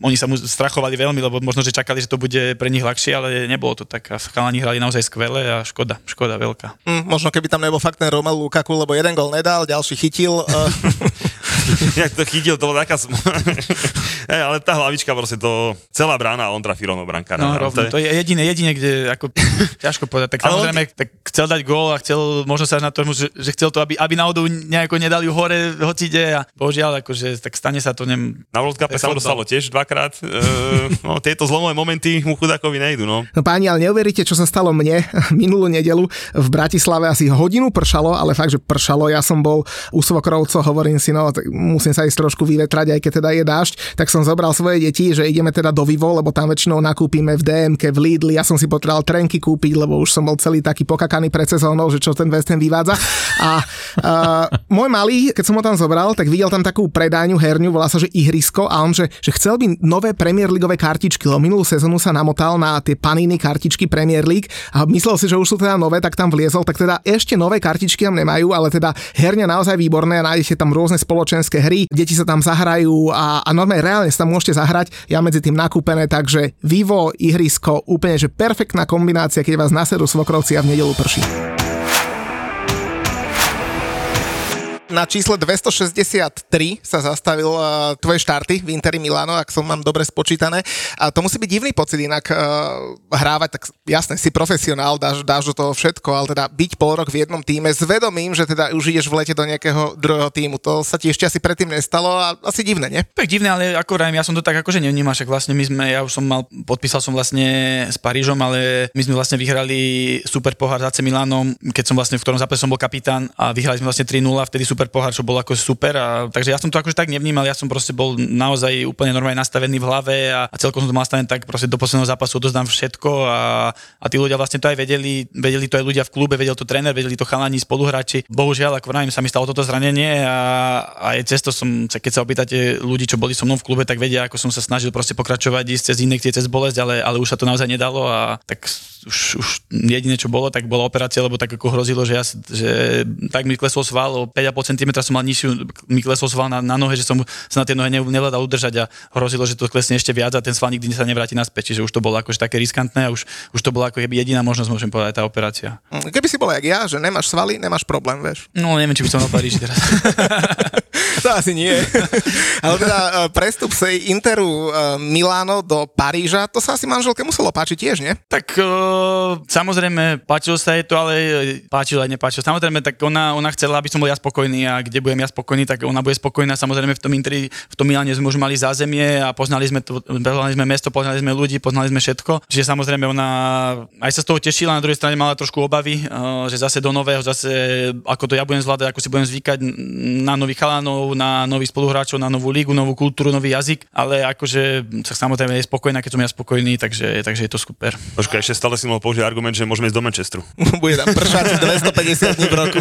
Speaker 5: oni sa mu strachovali veľmi, lebo možno, že čakali, že to bude pre nich ľahšie, ale nebolo to tak. A chalani hrali naozaj skvele a škoda, škoda veľká.
Speaker 4: Mm, možno keby tam nebol fakt ten Romelu Lukaku, lebo jeden gol nedal, ďalší chytil. [LAUGHS]
Speaker 3: Jak to chytil, to bola taká sm... [LAUGHS] hey, ale tá hlavička proste to, celá brána a on trafí rovno brankára.
Speaker 5: No, rovno, to, je... to je jediné, jediné, kde ako, [LAUGHS] ťažko povedať. Tak samozrejme, on... tak chcel dať gól a chcel, možno sa na to, že, že chcel to, aby, aby náhodou nejako nedali hore, hoci ide a božiaľ, akože, tak stane sa to. Nem,
Speaker 3: na World Cup sa mu dostalo tiež dvakrát. E, no, tieto zlomové momenty mu chudákovi nejdu. No.
Speaker 4: no páni, ale neuveríte, čo sa stalo mne [LAUGHS] minulú nedelu v Bratislave. Asi hodinu pršalo, ale fakt, že pršalo. Ja som bol u svokrovcov, hovorím si, no musím sa ísť trošku vyvetrať, aj keď teda je dážď, tak som zobral svoje deti, že ideme teda do Vivo, lebo tam väčšinou nakúpime v DMK, v Lidli, ja som si potreboval trenky kúpiť, lebo už som bol celý taký pokakaný pred sezónou, že čo ten West Ham vyvádza. A uh, môj malý, keď som ho tam zobral, tak videl tam takú predajňu herňu, volá sa, že ihrisko a on, že, že chcel by nové Premier Leagueové kartičky, lebo minulú sezónu sa namotal na tie paniny kartičky Premier League a myslel si, že už sú teda nové, tak tam vliezol, tak teda ešte nové kartičky tam nemajú, ale teda herňa naozaj výborné, nájdete tam rôzne spoločenské hry, deti sa tam zahrajú a, a normálne reálne sa tam môžete zahrať. Ja medzi tým nakúpené, takže Vivo, ihrisko, úplne že perfektná kombinácia, keď vás nasedú svokrovci a v nedelu prší. Na čísle 263 sa zastavil uh, tvoje štarty v Interi Milano, ak som mám dobre spočítané. A to musí byť divný pocit inak uh, hrávať, tak jasne, si profesionál, dáš, dáš do toho všetko, ale teda byť pol rok v jednom týme s vedomím, že teda už ideš v lete do nejakého druhého týmu. To sa ti ešte asi predtým nestalo a asi divné, nie?
Speaker 5: Tak divné, ale ako rájem, ja som to tak akože nevnímal, však vlastne my sme, ja už som mal, podpísal som vlastne s Parížom, ale my sme vlastne vyhrali super pohár za AC Milanom, keď som vlastne v ktorom zápase som bol kapitán a vyhrali sme vlastne 3-0, vtedy super super pohár, čo bol ako super. A, takže ja som to akože tak nevnímal, ja som proste bol naozaj úplne normálne nastavený v hlave a, a celkom som to mal nastavené tak proste do posledného zápasu odozdám všetko a, a tí ľudia vlastne to aj vedeli, vedeli to aj ľudia v klube, vedel to tréner, vedeli to chalani, spoluhráči. Bohužiaľ, ako vravím, sa mi stalo toto zranenie a, a aj cesto som, keď sa opýtate ľudí, čo boli so mnou v klube, tak vedia, ako som sa snažil proste pokračovať, ísť cez inekcie, cez bolesť, ale, ale už sa to naozaj nedalo a tak už, už jediné, čo bolo, tak bola operácia, lebo tak ako hrozilo, že, ja, že tak mi klesol sval, o 5,5 cm som mal nižšiu, mi klesol sval na, na nohe, že som sa na tie nohe nevládal udržať a hrozilo, že to klesne ešte viac a ten sval nikdy sa nevráti naspäť, čiže už to bolo akože také riskantné a už, už to bola ako jediná možnosť, môžem povedať, tá operácia.
Speaker 4: Keby si bol jak ja, že nemáš svaly, nemáš problém, vieš.
Speaker 5: No neviem, či by som na Paríži teraz. [LAUGHS]
Speaker 4: to asi nie. [LAUGHS] Ale teda uh, prestup z Interu uh, Miláno do Paríža, to sa asi manželke muselo páčiť tiež, nie?
Speaker 5: Tak uh, samozrejme, páčilo sa jej to, ale páčilo aj nepáčilo. Samozrejme, tak ona, ona chcela, aby som bol ja spokojný a kde budem ja spokojný, tak ona bude spokojná. Samozrejme, v tom Interi, v tom Miláne sme už mali zázemie a poznali sme, to, poznali sme mesto, poznali sme ľudí, poznali sme všetko. Čiže samozrejme, ona aj sa z toho tešila, na druhej strane mala trošku obavy, uh, že zase do nového, zase ako to ja budem zvládať, ako si budem zvykať na nových chalanov, na nových spoluhráčov, na novú lígu, novú kultúru, nový jazyk, ale akože sa samozrejme je spokojná, keď som ja spokojný, takže, takže je to super.
Speaker 3: Počkaj, ešte stále si mohol použiť argument, že môžeme ísť do Manchesteru. [LAUGHS]
Speaker 4: Bude tam pršať 250 dní v roku.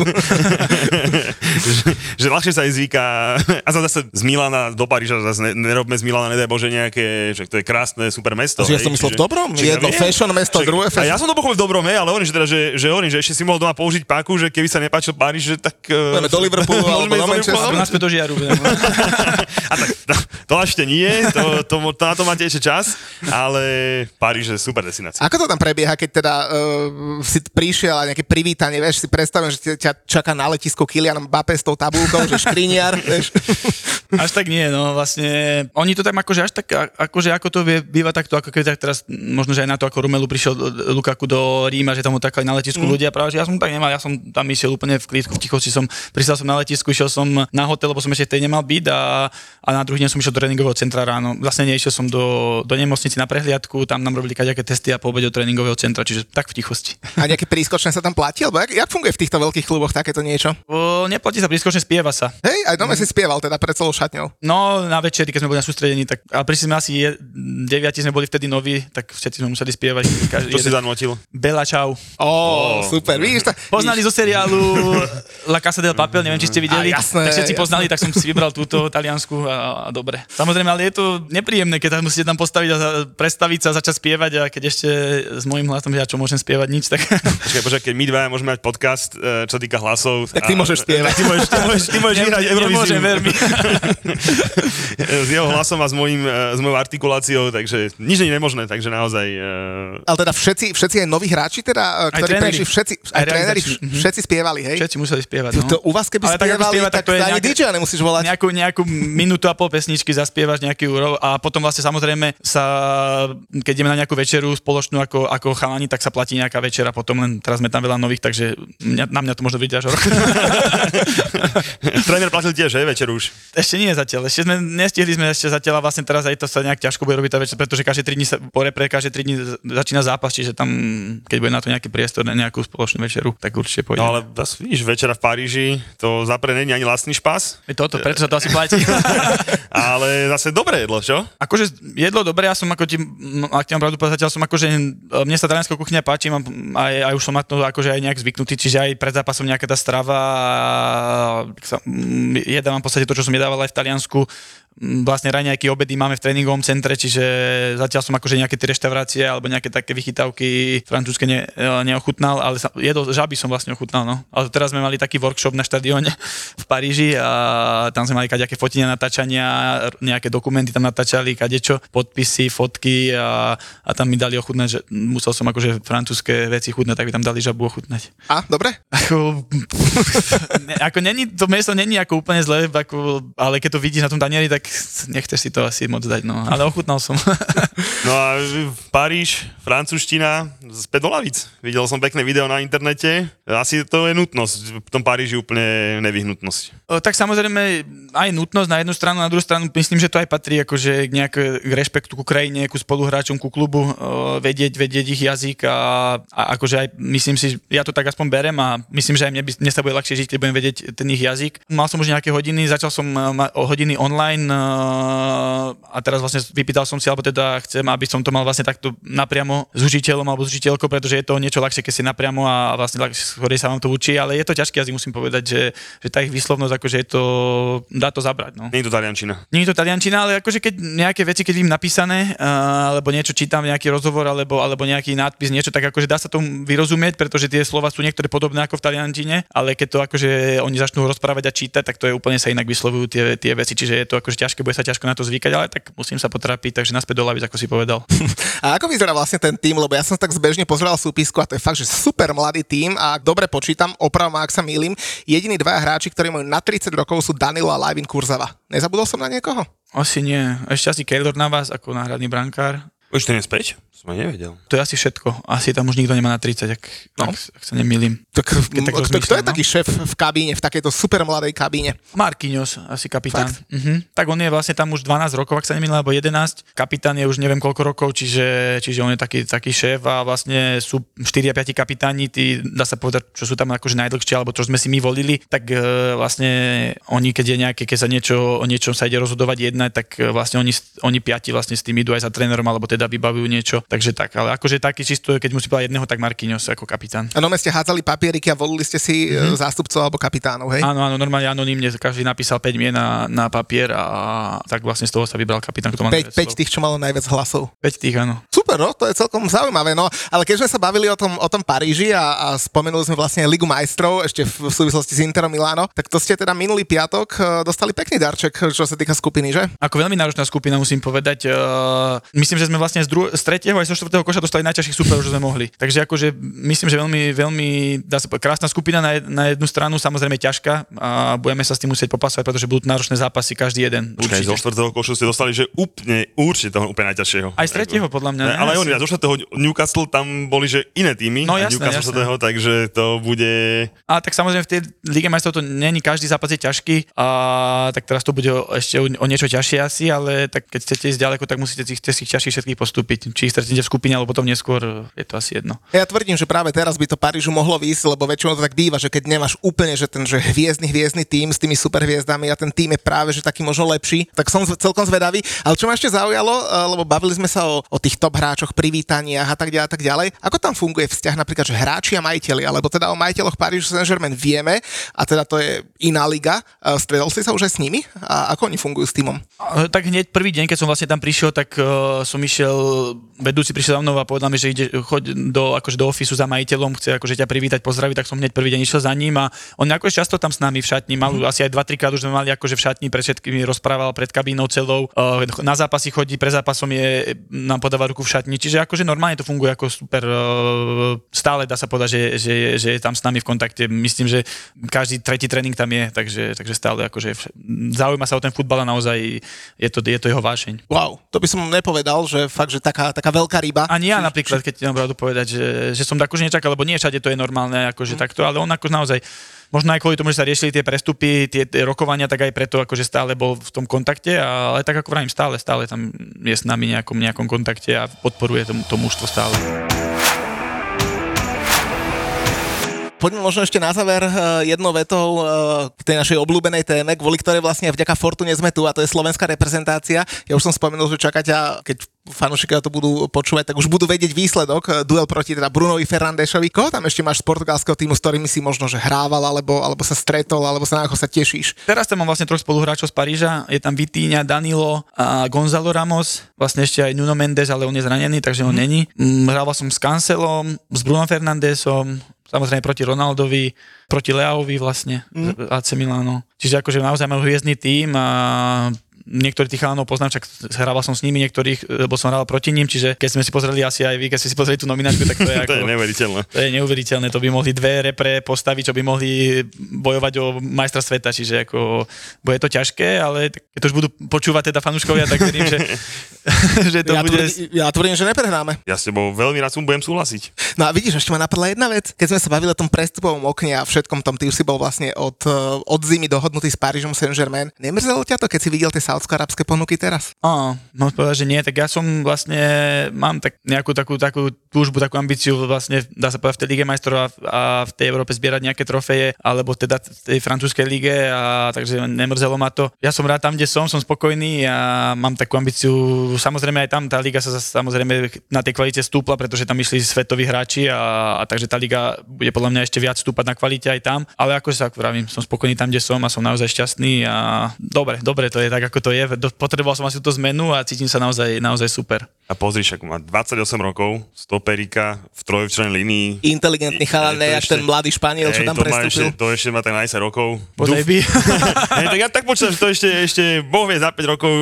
Speaker 4: [LAUGHS]
Speaker 3: že, že, ľahšie sa aj zvyká. A zase z Milana do Paríža zase ne, nerobme z Milana, nedaj Bože, nejaké, že to je krásne, super mesto.
Speaker 4: Ja som myslel v dobrom, jedno ja fashion mesto,
Speaker 3: Čiže,
Speaker 4: druhé fashion.
Speaker 3: A ja som to pochopil v dobrom, hej, ale hovorím, že, teda, že, že, hovorím, že ešte si mohol doma použiť páku, že keby sa nepáčil Paríž, že tak...
Speaker 4: Môžeme do Liverpoolu [LAUGHS] alebo do Manchesteru.
Speaker 5: Naspäť do Žiaru. [LAUGHS]
Speaker 3: a tak to, to ešte nie, to, to, to, na to máte ešte čas, ale Paríž je super destinácia.
Speaker 4: Ako to tam prebieha, keď teda uh, si prišiel a nejaké privítanie, vieš, si predstavím, že ťa čaká na letisku Kylian Mbappé s tou tabulkou, že škriniar, [LAUGHS] vieš.
Speaker 5: Až tak nie, no vlastne, oni to tam akože až tak, akože ako to býva takto, ako keď tak teraz, možno, že aj na to, ako Rumelu prišiel Lukaku do Ríma, že tam ho takali na letisku mm. ľudia, práve, že ja som tak nemal, ja som tam išiel úplne v klidku, v tichosti som, prišiel som na letisku, išiel som na hotel, lebo som ešte tej nemal byť a, a na druhý deň som išiel do tréningového centra ráno. Vlastne nešiel som do, do nemocnici na prehliadku, tam nám robili kaďaké testy a po obede do tréningového centra, čiže tak v tichosti.
Speaker 4: A nejaké prískočné sa tam platí, alebo jak, jak funguje v týchto veľkých kluboch takéto niečo?
Speaker 5: O, neplatí sa prískočne, spieva sa.
Speaker 4: Hej, aj doma mm. si spieval teda pred celou šatňou.
Speaker 5: No, na večeri, keď sme boli na sústredení, tak ale prišli sme asi je, deviati sme boli vtedy noví, tak všetci sme museli spievať.
Speaker 3: Každý, Čo jeden. si zanotil?
Speaker 5: Bela Čau.
Speaker 4: Ó, oh, super, vidíš to?
Speaker 5: Poznali zo seriálu La Casa del Papel, neviem, či ste videli.
Speaker 4: A, jasné,
Speaker 5: tak všetci
Speaker 4: jasné.
Speaker 5: poznali, tak som si vybral túto taliansku a, a dobre. Samozrejme, ale je to nepríjemné, keď tam musíte tam postaviť a predstaviť sa, začať spievať a keď ešte s môjim hlasom, ja čo môžem spievať nič, tak...
Speaker 3: Počkaj, počkaj, keď my dva môžeme mať podcast, e, čo týka hlasov.
Speaker 4: Tak ty a, môžeš spievať. [LAUGHS]
Speaker 3: Ty môžeš, ty môžeš, ty môžeš vyhrať Eurovíziu.
Speaker 5: Nemôžem, ver mi. [LAUGHS]
Speaker 3: s jeho hlasom a s, mojim, e, s mojou artikuláciou, takže nič nie je nemožné, takže naozaj... Uh...
Speaker 4: Ale teda všetci, všetci aj noví hráči, teda, ktorí prešli, všetci, aj, aj tréneri, všetci spievali, hej?
Speaker 5: Všetci museli spievať, no.
Speaker 4: To, u vás keby Ale spievali, tak, spievať, tak, to je ani DJ nemusíš volať.
Speaker 5: Nejakú, nejakú minútu a pol pesničky zaspievaš nejaký úrov a potom vlastne samozrejme sa, keď ideme na nejakú večeru spoločnú ako, ako chalani, tak sa platí nejaká večera, potom len teraz sme tam veľa nových, takže mňa, na mňa to možno byť až rok. [LAUGHS] [LAUGHS]
Speaker 3: Tréner platil tiež, hej, večer už?
Speaker 5: Ešte nie zatiaľ, ešte sme, nestihli sme ešte zatiaľ a vlastne teraz aj to sa nejak ťažko bude robiť tá večer, pretože každé 3 dní sa, po repre, každé 3 dní začína zápas, čiže tam, keď bude na to nejaký priestor na nejakú spoločnú večeru, tak určite pôjde.
Speaker 3: No ale vidíš, večera v Paríži, to zapre není ani vlastný špas.
Speaker 5: Je toto, preto sa to asi platí. [LAUGHS]
Speaker 3: ale zase dobré jedlo, čo?
Speaker 5: Akože jedlo dobré, ja som ako ti, ak ti mám pravdu povedať, som akože, mne sa talianská kuchyňa páči, mám, aj, aj, už som na to akože aj nejak zvyknutý, čiže aj pred zápasom nejaká tá strava, jedávam v podstate to, čo som jedával aj v Taliansku, vlastne raňajky, obedy máme v tréningovom centre, čiže zatiaľ som akože nejaké tie reštaurácie alebo nejaké také vychytávky francúzske ne, e, neochutnal, ale jedol, žaby som vlastne ochutnal, no. Ale teraz sme mali taký workshop na štadióne [LAUGHS] v Paríži a tam sme mali kadejaké fotenia, natáčania, nejaké dokumenty tam natáčali, kadečo, podpisy, fotky a, a tam mi dali ochutnať, že musel som akože francúzske veci chutnať, tak by tam dali žabu ochutnať.
Speaker 4: A, dobre? [LAUGHS]
Speaker 5: Ako, [LAUGHS] ne, ako není, to meso není ako úplne zlé, ako, ale keď to vidíš na tom tanieri, tak nechceš si to asi moc dať, no. Ale ochutnal som. [LAUGHS]
Speaker 3: No a Paríž, francúzština, späť do lavic. Videl som pekné video na internete. Asi to je nutnosť. V tom Paríži úplne nevyhnutnosť.
Speaker 5: O, tak samozrejme aj nutnosť na jednu stranu, na druhú stranu myslím, že to aj patrí akože k nejak k rešpektu ku krajine, ku spoluhráčom, ku klubu, o, vedieť, vedieť ich jazyk a, a akože aj myslím si, ja to tak aspoň berem a myslím, že aj mne, by, mne sa bude ľahšie žiť, keď budem vedieť ten ich jazyk. Mal som už nejaké hodiny, začal som ma, hodiny online a teraz vlastne vypýtal som si, alebo teda chcem, aby som to mal vlastne takto napriamo s učiteľom alebo s učiteľkou, pretože je to niečo ľahšie, keď si napriamo a vlastne skôr sa vám to učí, ale je to ťažké jazyk, musím povedať, že, že tá ich výslovnosť, akože je to, dá to zabrať. No.
Speaker 3: Nie je to taliančina.
Speaker 5: Nie je to taliančina, ale akože keď nejaké veci, keď im napísané, uh, alebo niečo čítam, nejaký rozhovor, alebo, alebo nejaký nadpis, niečo, tak akože dá sa tomu vyrozumieť, pretože tie slova sú niektoré podobné ako v taliančine, ale keď to akože oni začnú rozprávať a čítať, tak to je úplne sa inak vyslovujú tie, tie veci, čiže je to akože ťažké, bude sa ťažko na to zvykať, ale tak musím sa potrapiť, takže naspäť do lavic, ako si povedal. [LAUGHS]
Speaker 4: A ako vyzerá vlastne ten tým, lebo ja som tak zbežne pozeral súpisku a to je fakt, že super mladý tým a ak dobre počítam, oprav ma, ak sa mýlim, jediní dvaja hráči, ktorí majú na 30 rokov sú Danilo a Lajvin Kurzava. Nezabudol som na niekoho?
Speaker 5: Asi nie. Ešte asi Keylor na vás ako náhradný brankár.
Speaker 3: Už to nespäť? Som aj nevedel.
Speaker 5: To je asi všetko. Asi tam už nikto nemá na 30, ak, no. ak, ak sa nemýlim.
Speaker 4: Tak, tak kto, kto je no? taký šéf v kabíne, v takejto super mladej kabíne?
Speaker 5: Marquinhos, asi kapitán. Uh-huh. Tak on je vlastne tam už 12 rokov, ak sa nemýlim, alebo 11. Kapitán je už neviem koľko rokov, čiže, čiže on je taký, taký šéf a vlastne sú 4 a 5 kapitáni, tí, dá sa povedať, čo sú tam akože najdlhšie, alebo čo sme si my volili, tak e, vlastne oni, keď je nejaké, keď sa niečo, o niečom sa ide rozhodovať jednať, tak e, vlastne oni, oni piati vlastne s tým idú aj za trénerom, alebo teda vybavujú niečo. Takže tak, ale akože taký čisto, keď musí povedať jedného, tak Marquinhos ako kapitán.
Speaker 4: A no ste hádzali papieriky a volili ste si mm-hmm. zástupcov alebo kapitánov, hej?
Speaker 5: Áno, áno, normálne anonimne, každý napísal 5 mien na, na papier a tak vlastne z toho sa vybral kapitán. Kto
Speaker 4: 5, 5 tých, čo malo najviac hlasov.
Speaker 5: 5 tých, áno.
Speaker 4: Super, no, to je celkom zaujímavé, no. Ale keď sme sa bavili o tom, o tom Paríži a, a spomenuli sme vlastne Ligu majstrov ešte v, v súvislosti s Interom Miláno, tak to ste teda minulý piatok e, dostali pekný darček, čo sa týka skupiny, že?
Speaker 5: Ako veľmi náročná skupina, musím povedať. Uh, myslím, že sme vlastne z, dru- z tretieho aj zo štvrtého koša dostali najťažších superov, že sme mohli. Takže akože myslím, že veľmi, veľmi, dá sa povedať, krásna skupina na, na jednu stranu, samozrejme ťažká a budeme sa s tým musieť popasovať, pretože budú náročné zápasy každý jeden.
Speaker 3: Počkaj, zo štvrtého košu ste dostali, že úplne, určite toho úplne najťažšieho.
Speaker 5: Aj z tretieho, podľa mňa.
Speaker 3: Ne, ale aj oni, zo štvrtého Newcastle tam boli, že iné týmy.
Speaker 5: No jasné,
Speaker 3: Newcastle jasné. takže to bude...
Speaker 5: A tak samozrejme v tej Lige majstrov to není každý zápas je ťažký a tak teraz to bude ešte o niečo ťažšie asi, ale tak keď chcete ísť ďaleko, tak musíte tých, tých ťažších všetkých postúpiť. Či stretnete v skupine, alebo potom neskôr je to asi jedno.
Speaker 4: Ja tvrdím, že práve teraz by to Parížu mohlo výjsť, lebo väčšinou to tak býva, že keď nemáš úplne že ten že hviezdny hviezdny tým s tými superhviezdami a ten tým je práve že taký možno lepší, tak som celkom zvedavý. Ale čo ma ešte zaujalo, eh, lebo bavili sme sa o, o tých top hráčoch, privítaniach a tak ďalej a tak ďalej. Ako tam funguje vzťah napríklad, že hráči a majiteľi, alebo teda o majiteľoch Paríž Saint-Germain vieme a teda to je iná liga. Eh, stredol si sa už aj s nimi a ako oni fungujú s týmom?
Speaker 5: Tak hneď prvý deň, keď som vlastne tam prišiel, tak uh, som išiel, vedúci prišiel za mnou a povedal mi, že ide, choď do, akože do ofisu za majiteľom, chce akože ťa privítať, pozdraviť, tak som hneď prvý deň išiel za ním a on akože často tam s nami v šatni, mal mm. asi aj 2-3 krát už sme mali akože v šatni pred všetkými rozprával pred kabínou celou, uh, na zápasy chodí, pre zápasom je, nám podáva ruku v šatni, čiže akože normálne to funguje ako super, uh, stále dá sa povedať, že, že, že je tam s nami v kontakte, myslím, že každý tretí tréning tam je, takže, takže stále akože zaujíma sa o ten futbal a naozaj je to, je to jeho vášeň.
Speaker 4: Wow, to by som nepovedal, že fakt, že taká, taká veľká ryba.
Speaker 5: Ani ja napríklad, keď ti mám pravdu povedať, že, že som akože nečakal, lebo nie všade to je normálne, akože mm. takto, ale on ako naozaj možno aj kvôli tomu, že sa riešili tie prestupy, tie, tie rokovania, tak aj preto, akože stále bol v tom kontakte, ale tak ako vravím, stále, stále tam je s nami nejakom, nejakom kontakte a podporuje to, to mužstvo stále.
Speaker 4: Poďme možno ešte na záver eh, jednou vetou eh, k tej našej obľúbenej téme, kvôli ktorej vlastne vďaka Fortune sme tu a to je slovenská reprezentácia. Ja už som spomenul, že čakať a keď fanúšikovia to budú počúvať, tak už budú vedieť výsledok. Eh, duel proti teda Brunovi Fernandešovi. Koho tam ešte máš z portugalského týmu, s ktorými si možno že hrával, alebo, alebo sa stretol, alebo sa na ako sa tešíš?
Speaker 5: Teraz tam mám vlastne troch spoluhráčov z Paríža. Je tam Vitíňa, Danilo a Gonzalo Ramos. Vlastne ešte aj Nuno Mendes, ale on je zranený, takže on mm. není. Hrával som s Cancelom, s Bruno Fernandesom, samozrejme proti Ronaldovi, proti Leaovi vlastne, mm. AC Milano. Čiže akože naozaj majú hviezdny tým a niektorí tých chalanov poznám, však hrával som s nimi niektorých, lebo som hral proti ním, čiže keď sme si pozreli asi aj vy, keď ste si pozreli tú nomináciu, tak to je, [LAUGHS] ako,
Speaker 3: To je neuveriteľné.
Speaker 5: to je neuveriteľné. To by mohli dve repre postaviť, čo by mohli bojovať o majstra sveta, čiže ako bude to ťažké, ale keď to už budú počúvať teda fanúškovia, tak verím, že, [LAUGHS] že to
Speaker 4: ja,
Speaker 5: bude...
Speaker 4: tvrdím, ja tvrdím, že neprehráme.
Speaker 3: Ja s tebou veľmi rád som budem súhlasiť.
Speaker 4: No a vidíš, ešte ma napadla jedna vec. Keď sme sa bavili o tom prestupovom okne a všetkom tom, ty už si bol vlastne od, eh, od zimy dohodnutý s Parížom Saint-Germain. Nemrzelo ťa to, keď si videl tie saudsko-arabské ponuky teraz?
Speaker 5: Á, mám povedať, že nie, tak ja som vlastne, mám tak nejakú takú, takú túžbu, takú ambíciu vlastne, dá sa povedať, v tej Lige majstrov a, a v tej Európe zbierať nejaké trofeje, alebo teda v tej francúzskej lige, a takže nemrzelo ma to. Ja som rád tam, kde som, som spokojný a mám takú ambíciu, samozrejme aj tam tá liga sa samozrejme na tej kvalite stúpla, pretože tam išli svetoví hráči a, a takže tá liga bude podľa mňa ešte viac stúpať na kvalite aj tam, ale ako sa vravím, som spokojný tam, kde som a som naozaj šťastný a dobre, dobre, to je tak, ako to je. Do- Potreboval som asi túto zmenu a cítim sa naozaj, naozaj super.
Speaker 3: A pozri, však má 28 rokov, stoperika, v trojvčlenej linii.
Speaker 4: Inteligentný chalan, ne, jak
Speaker 3: ešte-
Speaker 4: ten mladý Španiel, čo tam
Speaker 3: to
Speaker 4: prestúpil.
Speaker 3: Ešte, to ešte má tak na 10 rokov.
Speaker 5: Bodaj by. [LAUGHS]
Speaker 3: Hej, tak ja tak počítam, že to ešte, ešte Boh vie za 5 rokov,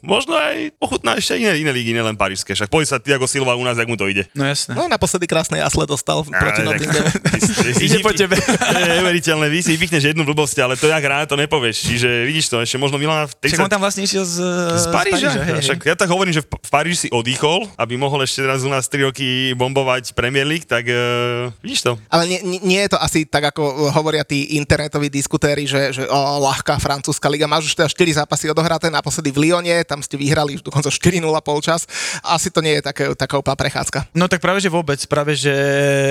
Speaker 3: možno aj ochutná ešte iné, iné ligy, nielen parížske. Však poď sa Tiago Silva u nás, jak mu to ide.
Speaker 5: No jasné.
Speaker 4: No naposledy krásne jasle dostal proti
Speaker 3: Ale tak-
Speaker 4: Nottinghamu. [LAUGHS]
Speaker 5: Ide po tebe. [LAUGHS]
Speaker 3: Neuveriteľné, vy si vypichneš jednu blbosť, ale to jak rád to nepovieš. Čiže vidíš to, ešte možno Milana
Speaker 5: Však on tam vlastne išiel z,
Speaker 3: z Paríža. Však ja tak hovorím, že v v Paríži si odýchol, aby mohol ešte raz u nás 3 roky bombovať Premier League, tak uh, vidíš to.
Speaker 4: Ale nie, nie, je to asi tak, ako hovoria tí internetoví diskutéri, že, že o, ľahká francúzska liga. Máš už teda 4 zápasy odohraté, naposledy v Lyone, tam ste vyhrali už dokonca 4-0 polčas. Asi to nie je také, taká úplná prechádzka.
Speaker 5: No tak práve, že vôbec, práve, že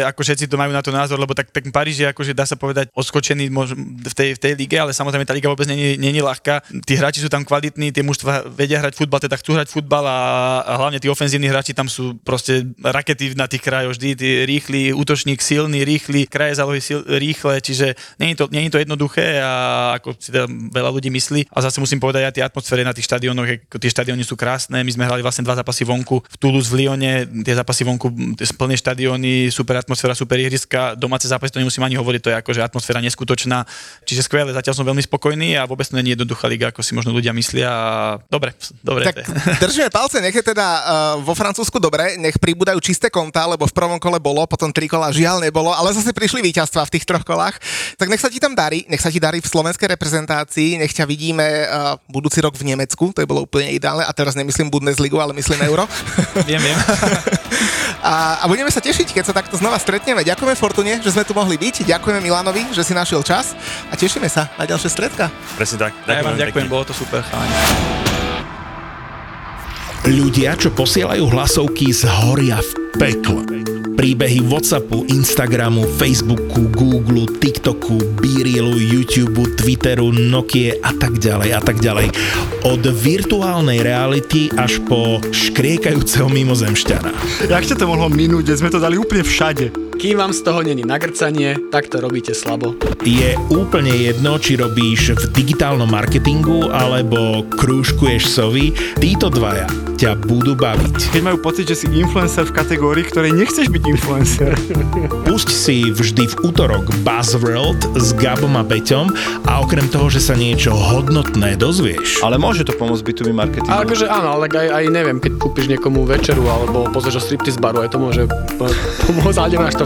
Speaker 5: ako všetci to majú na to názor, lebo tak, tak Paríž je akože dá sa povedať odskočený v, tej, v tej lige, ale samozrejme tá liga vôbec není, není ľahká. Tí hráči sú tam kvalitní, tie mužstva vedia hrať futbal, teda chcú hrať futbal a, a hlavne tí ofenzívni hráči tam sú proste rakety na tých krajoch vždy, tí rýchli, útočník silný, rýchly, kraje zálohy sil, rýchle, čiže není to, není to jednoduché a ako si teda veľa ľudí myslí. A zase musím povedať aj tie atmosféry na tých štadiónoch, tie štadióny sú krásne. My sme hrali vlastne dva zápasy vonku v Toulouse, v Lyone, tie zápasy vonku, plné štadióny, super atmosféra, super ihriska, domáce zápasy to nemusím ani hovoriť, to je akože atmosféra neskutočná. Čiže skvelé, zatiaľ som veľmi spokojný a vôbec to nie je jednoduchá liga, ako si možno ľudia myslia. Dobre, dobre.
Speaker 4: Tak
Speaker 5: je.
Speaker 4: držíme palce, nech je teda vo Francúzsku dobre, nech pribúdajú čisté konta, lebo v prvom kole bolo, potom tri kola žiaľ nebolo, ale zase prišli víťazstva v tých troch kolách. Tak nech sa ti tam darí, nech sa ti darí v slovenskej reprezentácii, nech ťa vidíme uh, budúci rok v Nemecku, to je bolo úplne ideálne, a teraz nemyslím Bundesligu, ale myslím Euro. [LAUGHS]
Speaker 5: viem, viem. [LAUGHS]
Speaker 4: A, a budeme sa tešiť, keď sa takto znova stretneme. Ďakujeme Fortune, že sme tu mohli byť, ďakujeme Milanovi, že si našiel čas a tešíme sa na ďalšie stredka.
Speaker 3: Presne tak.
Speaker 5: Ja vám ďakujem,
Speaker 3: pekne.
Speaker 5: bolo to super. Chalani.
Speaker 1: Ľudia, čo posielajú hlasovky, zhoria v pekle. Príbehy Whatsappu, Instagramu, Facebooku, Google, TikToku, Beerilu, YouTube, Twitteru, Nokie a tak ďalej a tak ďalej. Od virtuálnej reality až po škriekajúceho mimozemšťana.
Speaker 6: Jak ste to mohlo minúť, sme to dali úplne všade?
Speaker 7: Kým vám z toho není nagrcanie, tak to robíte slabo.
Speaker 1: Je úplne jedno, či robíš v digitálnom marketingu alebo krúžkuješ sovy, títo dvaja ťa budú baviť.
Speaker 6: Keď majú pocit, že si influencer v kategórii, ktorej nechceš byť influencer.
Speaker 1: Pusť si vždy v útorok Buzzworld s Gabom a Peťom a okrem toho, že sa niečo hodnotné dozvieš,
Speaker 8: Ale môže to pomôcť B2B marketingu.
Speaker 7: A akože áno, ale aj, aj neviem, keď kúpiš niekomu večeru alebo pozrieš o striptease baru, aj to môže po- [LAUGHS] pomôcť, ale nemáš to